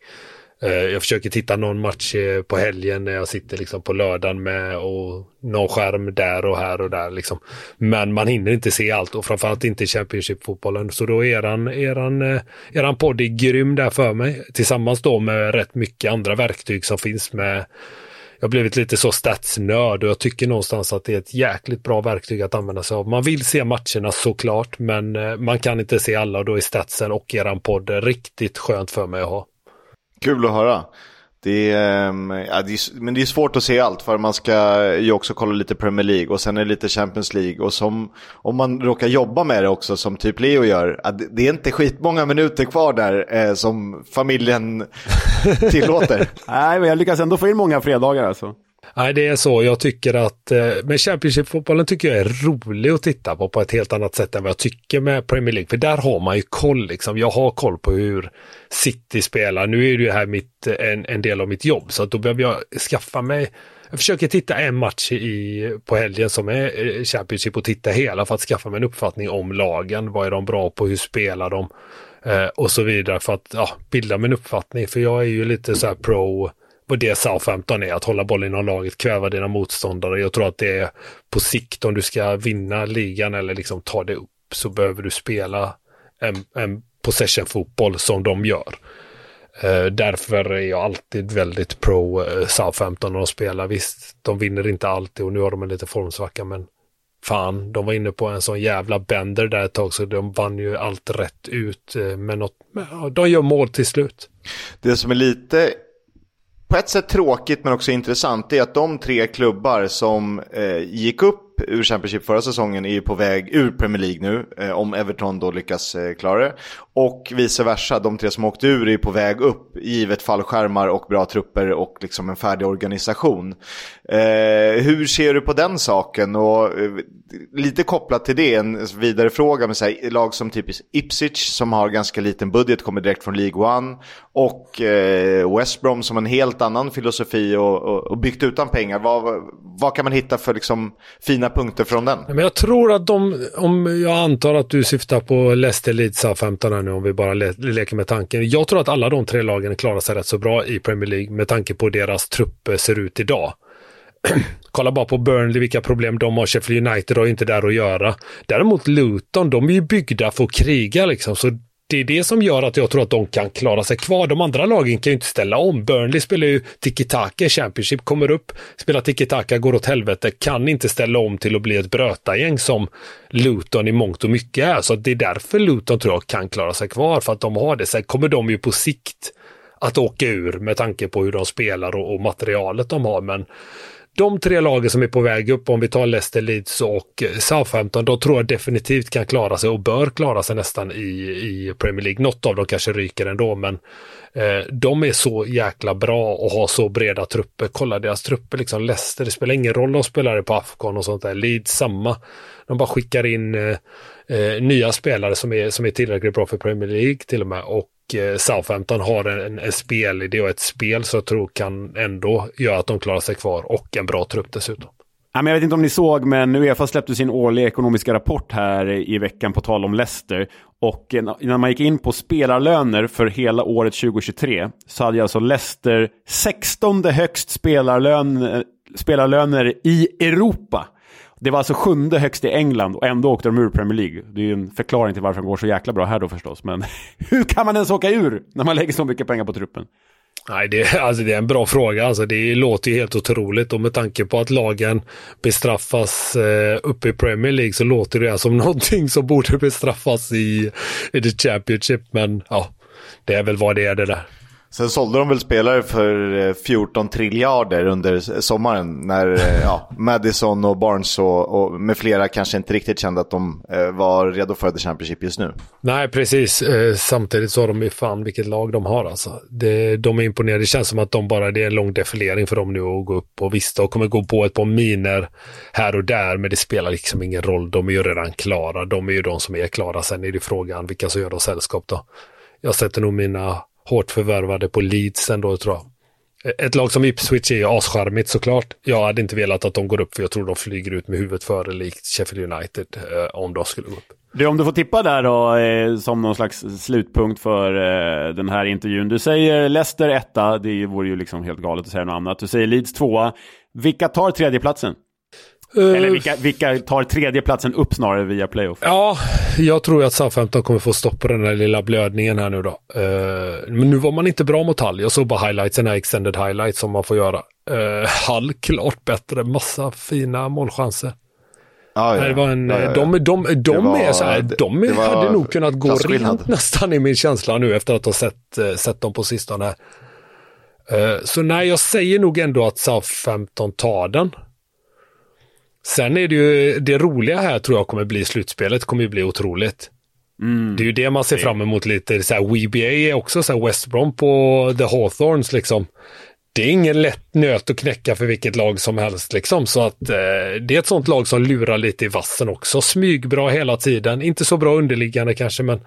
Eh, jag försöker titta någon match eh, på helgen när jag sitter liksom på lördagen med och någon skärm där och här och där. Liksom. Men man hinner inte se allt och framförallt inte i Championship-fotbollen. Så då är eran, eran, eh, eran podd är grym där för mig. Tillsammans då med rätt mycket andra verktyg som finns med jag har blivit lite så statsnörd och jag tycker någonstans att det är ett jäkligt bra verktyg att använda sig av. Man vill se matcherna såklart, men man kan inte se alla och då är statsen och eran podd riktigt skönt för mig att ha. Kul att höra. Det är, ehm, ja, det är, men det är svårt att se allt för man ska ju också kolla lite Premier League och sen är det lite Champions League och som, om man råkar jobba med det också som typ Leo gör, det är inte skitmånga minuter kvar där eh, som familjen tillåter. Nej, men jag lyckas ändå få in många fredagar alltså. Nej, det är så. Jag tycker att, eh, men Championship-fotbollen tycker jag är rolig att titta på på ett helt annat sätt än vad jag tycker med Premier League. För där har man ju koll liksom. Jag har koll på hur City spelar. Nu är det ju här mitt, eh, en, en del av mitt jobb, så då behöver jag skaffa mig jag försöker titta en match i, på helgen som är eh, Championship och titta hela för att skaffa mig en uppfattning om lagen. Vad är de bra på? Hur spelar de? Eh, och så vidare för att ja, bilda min uppfattning. För jag är ju lite så här pro på det Southampton är, att hålla bollen inom laget, kväva dina motståndare. Jag tror att det är på sikt, om du ska vinna ligan eller liksom ta det upp, så behöver du spela en, en possession-fotboll som de gör. Uh, därför är jag alltid väldigt pro eh, uh, Southampton när de spelar. Visst, de vinner inte alltid och nu har de en lite formsvacka, men fan, de var inne på en sån jävla bender där ett tag så de vann ju allt rätt ut. Eh, uh, men något, de gör mål till slut. Det som är lite på ett sätt tråkigt men också intressant är att de tre klubbar som eh, gick upp ur Championship förra säsongen är ju på väg ur Premier League nu. Eh, om Everton då lyckas eh, klara det. Och vice versa, de tre som åkte ur är ju på väg upp. Givet fallskärmar och bra trupper och liksom en färdig organisation. Eh, hur ser du på den saken? Och eh, lite kopplat till det, en vidare fråga med så här, lag som typiskt Ipswich som har ganska liten budget, kommer direkt från League One. Och eh, West Brom som har en helt annan filosofi och, och, och byggt utan pengar. Vad, vad kan man hitta för liksom, fina punkter från den? Men jag tror att de, om jag antar att du syftar på Leicester, Leeds, Southampton nu om vi bara le leker med tanken. Jag tror att alla de tre lagen klarar sig rätt så bra i Premier League med tanke på hur deras trupper eh, ser ut idag. Kolla bara på Burnley, vilka problem de har. Sheffield United har inte där att göra. Däremot Luton, de är ju byggda för att kriga liksom. Så det är det som gör att jag tror att de kan klara sig kvar. De andra lagen kan ju inte ställa om. Burnley spelar ju tiki-taka, i Championship kommer upp, spelar tiki-taka, går åt helvete, kan inte ställa om till att bli ett brötagäng som Luton i mångt och mycket är. Så det är därför Luton tror jag kan klara sig kvar, för att de har det. Sen kommer de ju på sikt att åka ur med tanke på hur de spelar och, och materialet de har. Men de tre lagen som är på väg upp, om vi tar Leicester, Leeds och eh, Southampton, de tror jag definitivt kan klara sig och bör klara sig nästan i, i Premier League. Något av dem kanske ryker ändå, men eh, de är så jäkla bra och har så breda trupper. Kolla deras trupper, liksom Leicester, det spelar ingen roll om de spelar på Afghan och sånt där. Leeds samma. De bara skickar in eh, eh, nya spelare som är, som är tillräckligt bra för Premier League till och med. Och Eh, Southampton har en, en spelidé och ett spel som jag tror kan ändå göra att de klarar sig kvar och en bra trupp dessutom. jag vet inte om ni såg, men Uefa släppte sin årliga ekonomiska rapport här i veckan på tal om Leicester. Och när man gick in på spelarlöner för hela året 2023 så hade alltså Leicester 16 högst spelarlön, eh, spelarlöner i Europa. Det var alltså sjunde högst i England och ändå åkte de ur Premier League. Det är ju en förklaring till varför de går så jäkla bra här då förstås. Men hur kan man ens åka ur när man lägger så mycket pengar på truppen? Nej, det, alltså det är en bra fråga. Alltså det låter ju helt otroligt och med tanke på att lagen bestraffas eh, uppe i Premier League så låter det som någonting som borde bestraffas i, i the Championship. Men ja, det är väl vad det är det där. Sen sålde de väl spelare för 14 eh, triljarder under sommaren när eh, ja, Madison och Barnes och, och, med flera kanske inte riktigt kände att de eh, var redo för The Championship just nu. Nej, precis. Samtidigt så har de ju fan vilket lag de har alltså. Det, de är imponerade. Det känns som att de bara, det är en lång defilering för dem nu att gå upp och visst, de kommer gå på ett par miner här och där, men det spelar liksom ingen roll. De är ju redan klara. De är ju de som är klara. Sen är det frågan vilka som gör dem sällskap då. Jag sätter nog mina hårt förvärvade på Leeds ändå tror jag. Ett lag som Ipswich är ju ascharmigt såklart. Jag hade inte velat att de går upp för jag tror de flyger ut med huvudet före likt Sheffield United eh, om de skulle gå upp. Du, om du får tippa där då eh, som någon slags slutpunkt för eh, den här intervjun. Du säger Leicester etta, det vore ju liksom helt galet att säga något annat. Du säger Leeds tvåa. Vilka tar tredjeplatsen? Eller vilka, vilka tar tredjeplatsen upp snarare via playoff? Ja, jag tror att Southampton kommer få stopp på den där lilla blödningen här nu då. Uh, men nu var man inte bra mot Hall. Jag såg bara highlights, den här extended highlights som man får göra. Uh, Hall klart bättre, massa fina målchanser. Ja, ja. Det var en, Ja, ja, ja. De, de, de, var- är så här, det- de det var hade nog kunnat gå rent nästan i min känsla nu efter att ha sett, eh, sett dem på sistone. Eh, Så nej, jag säger nog ändå att Southampton tar den. Sen är det ju det roliga här tror jag kommer bli slutspelet, kommer ju bli otroligt. Det är ju det man ser fram emot lite. Så här, WBA är också så här West Brom på The Hawthorns liksom. Det är ingen lätt nöt att knäcka för vilket lag som helst liksom. Så att eh, det är ett sånt lag som lurar lite i vassen också. Smygbra hela tiden. Inte så bra underliggande kanske men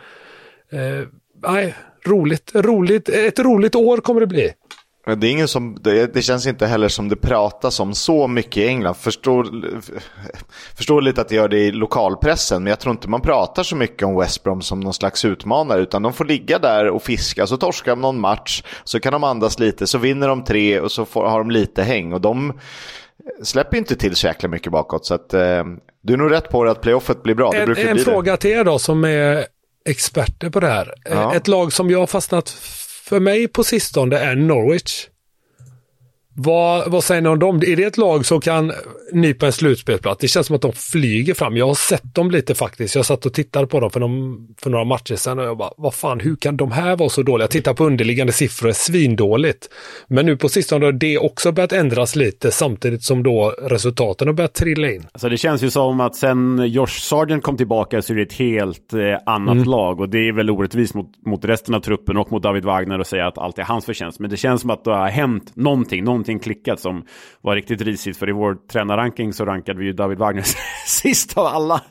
eh, nej, roligt, roligt. Ett roligt år kommer det bli. Det, är ingen som, det, det känns inte heller som det pratas om så mycket i England. Förstår, förstår lite att det gör det i lokalpressen, men jag tror inte man pratar så mycket om West Brom som någon slags utmanare, utan de får ligga där och fiska, så torskar de någon match, så kan de andas lite, så vinner de tre och så får, har de lite häng. Och de släpper inte till så jäkla mycket bakåt, så att, eh, du är nog rätt på det att playoffet blir bra. Det En, en bli fråga till er då som är experter på det här. Ja. Ett lag som jag har fastnat för mig på sistone är Norwich. Vad, vad säger ni om dem? Är det ett lag som kan nypa en slutspelsplats? Det känns som att de flyger fram. Jag har sett dem lite faktiskt. Jag satt och tittade på dem för, någon, för några matcher sedan och jag bara, vad fan, hur kan de här vara så dåliga? Jag tittar på underliggande siffror, svindåligt. Men nu på sistone har det också börjat ändras lite samtidigt som då resultaten har börjat trilla in. Alltså det känns ju som att sen Josh Sargent kom tillbaka så är det ett helt eh, annat lag. Och det är väl orättvist mot, mot resten av truppen och mot David Wagner att säga att allt är hans förtjänst. Men det känns som att det har hänt någonting, någonting klickat som var riktigt risigt. För i vår tränarranking så rankade vi ju David Wagner sist av alla.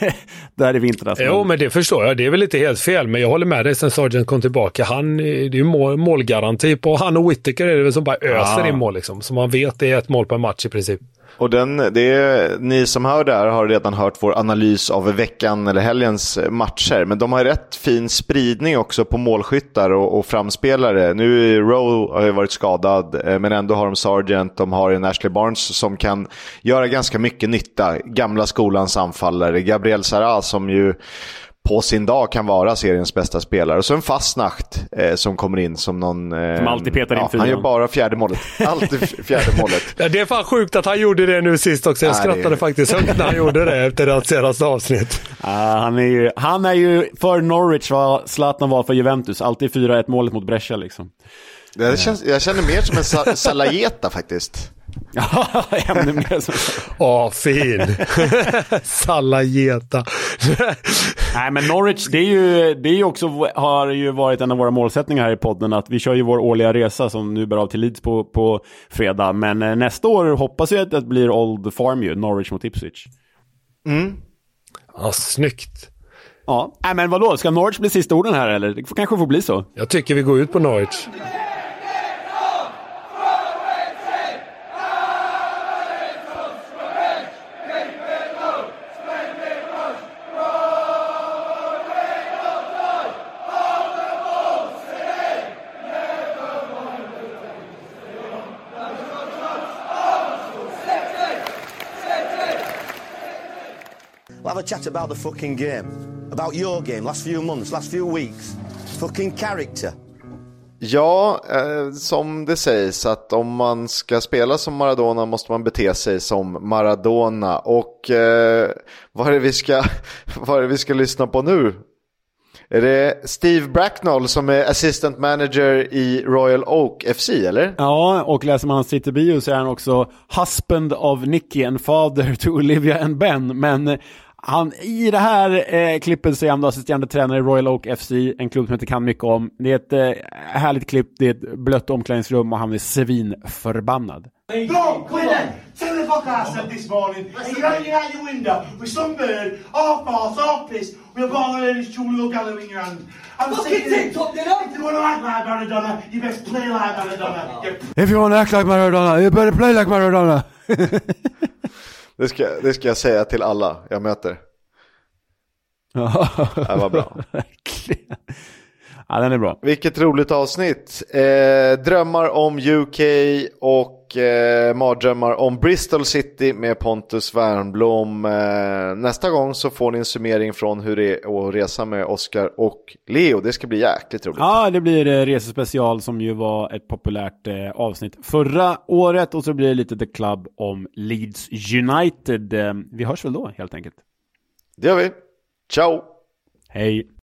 Där i vintras. Jo, men det förstår jag. Det är väl inte helt fel, men jag håller med dig sen Sargent kom tillbaka. Han, eh, det är ju mål, målgaranti på han och Whittaker är det väl som bara öser Ja. in mål liksom. Så man vet det är ett mål per match i princip. Och den, det är, ni som hör det här har redan hört vår analys av veckan eller helgens matcher. Men de har rätt fin spridning också på målskyttar och, och framspelare. Nu är Rowe har ju varit skadad, eh, men ändå har de Sargent, de har en Ashley Barnes som kan göra ganska mycket nytta. Gamla skolans anfallare. Gabriel Sara som ju på sin dag kan vara seriens bästa spelare. Och så en Fastnacht eh, som kommer in som någon... Eh, Som alltid petar in ja, fyran. Han gör bara fjärde målet. Alltid fjärde målet. Ja, det är fan sjukt att han gjorde det nu sist också. Jag Nej, skrattade det- faktiskt högt när han gjorde det efter det senaste avsnitt. Ah, han, är ju, han är ju för Norwich vad Zlatan var för Juventus. Alltid 4-1 målet mot Brescia liksom. Det känns, jag känner mer som en sa- Salajeta faktiskt. Ja, ännu mer så. Åh, fin. Salajeta. Nej, men Norwich, det är ju, det är ju också, har ju varit en av våra målsättningar här i podden att vi kör ju vår årliga resa som nu bär av till Leeds på, på fredag. Men eh, nästa år hoppas jag att det blir Old Farm ju, Norwich mot Ipswich. Ja, snyggt. Ja, nej men vadå, ska Norwich bli sista orden här eller? Det kanske får bli så. Jag tycker vi går ut på Norwich. Chat about the fucking game. About your game, last few months, last few weeks. Fucking character. Ja, eh, som det sägs att om man ska spela som Maradona måste man bete sig som Maradona. Och eh, vad, är det vi ska, vad är det vi ska lyssna på nu? Är det Steve Bracknell som är assistant manager i Royal Oak FC eller? Ja, och läser man hans Twitter-bio så är han också husband of Nicky and father to Olivia and Ben. Men han, i det här eh, klippet så är han då assisterande tränare i Royal Oak FC, en klubb som jag inte kan mycket om. Det är ett eh, härligt klipp, det är ett blött omklädningsrum och han är svinförbannad. Go, come on. Ten o'clock I said this morning. And you're hanging out your window with some bird, half arse, half pissed, with a bottle of Ernest little gallow in your hand. I'm Fucking it. you know? If you want to act like Maradona, you best play like Maradona. You If you wanna act like Maradona, you better play like Maradona. Det ska, det ska jag säga till alla jag möter. Det var bra. Verkligen. Ja, den är bra. Vilket roligt avsnitt. Eh, drömmar om UK och och eh, mardrömmar om Bristol City med Pontus Wernbloom. Eh, nästa gång så får ni en summering från hur det är att resa med Oskar och Leo. Det ska bli jäkligt roligt. Ja, det blir eh, resespecial som ju var ett populärt eh, avsnitt förra året och så blir det lite The Club om Leeds United. Eh, vi hörs väl då helt enkelt. Det gör vi. Ciao! Hej!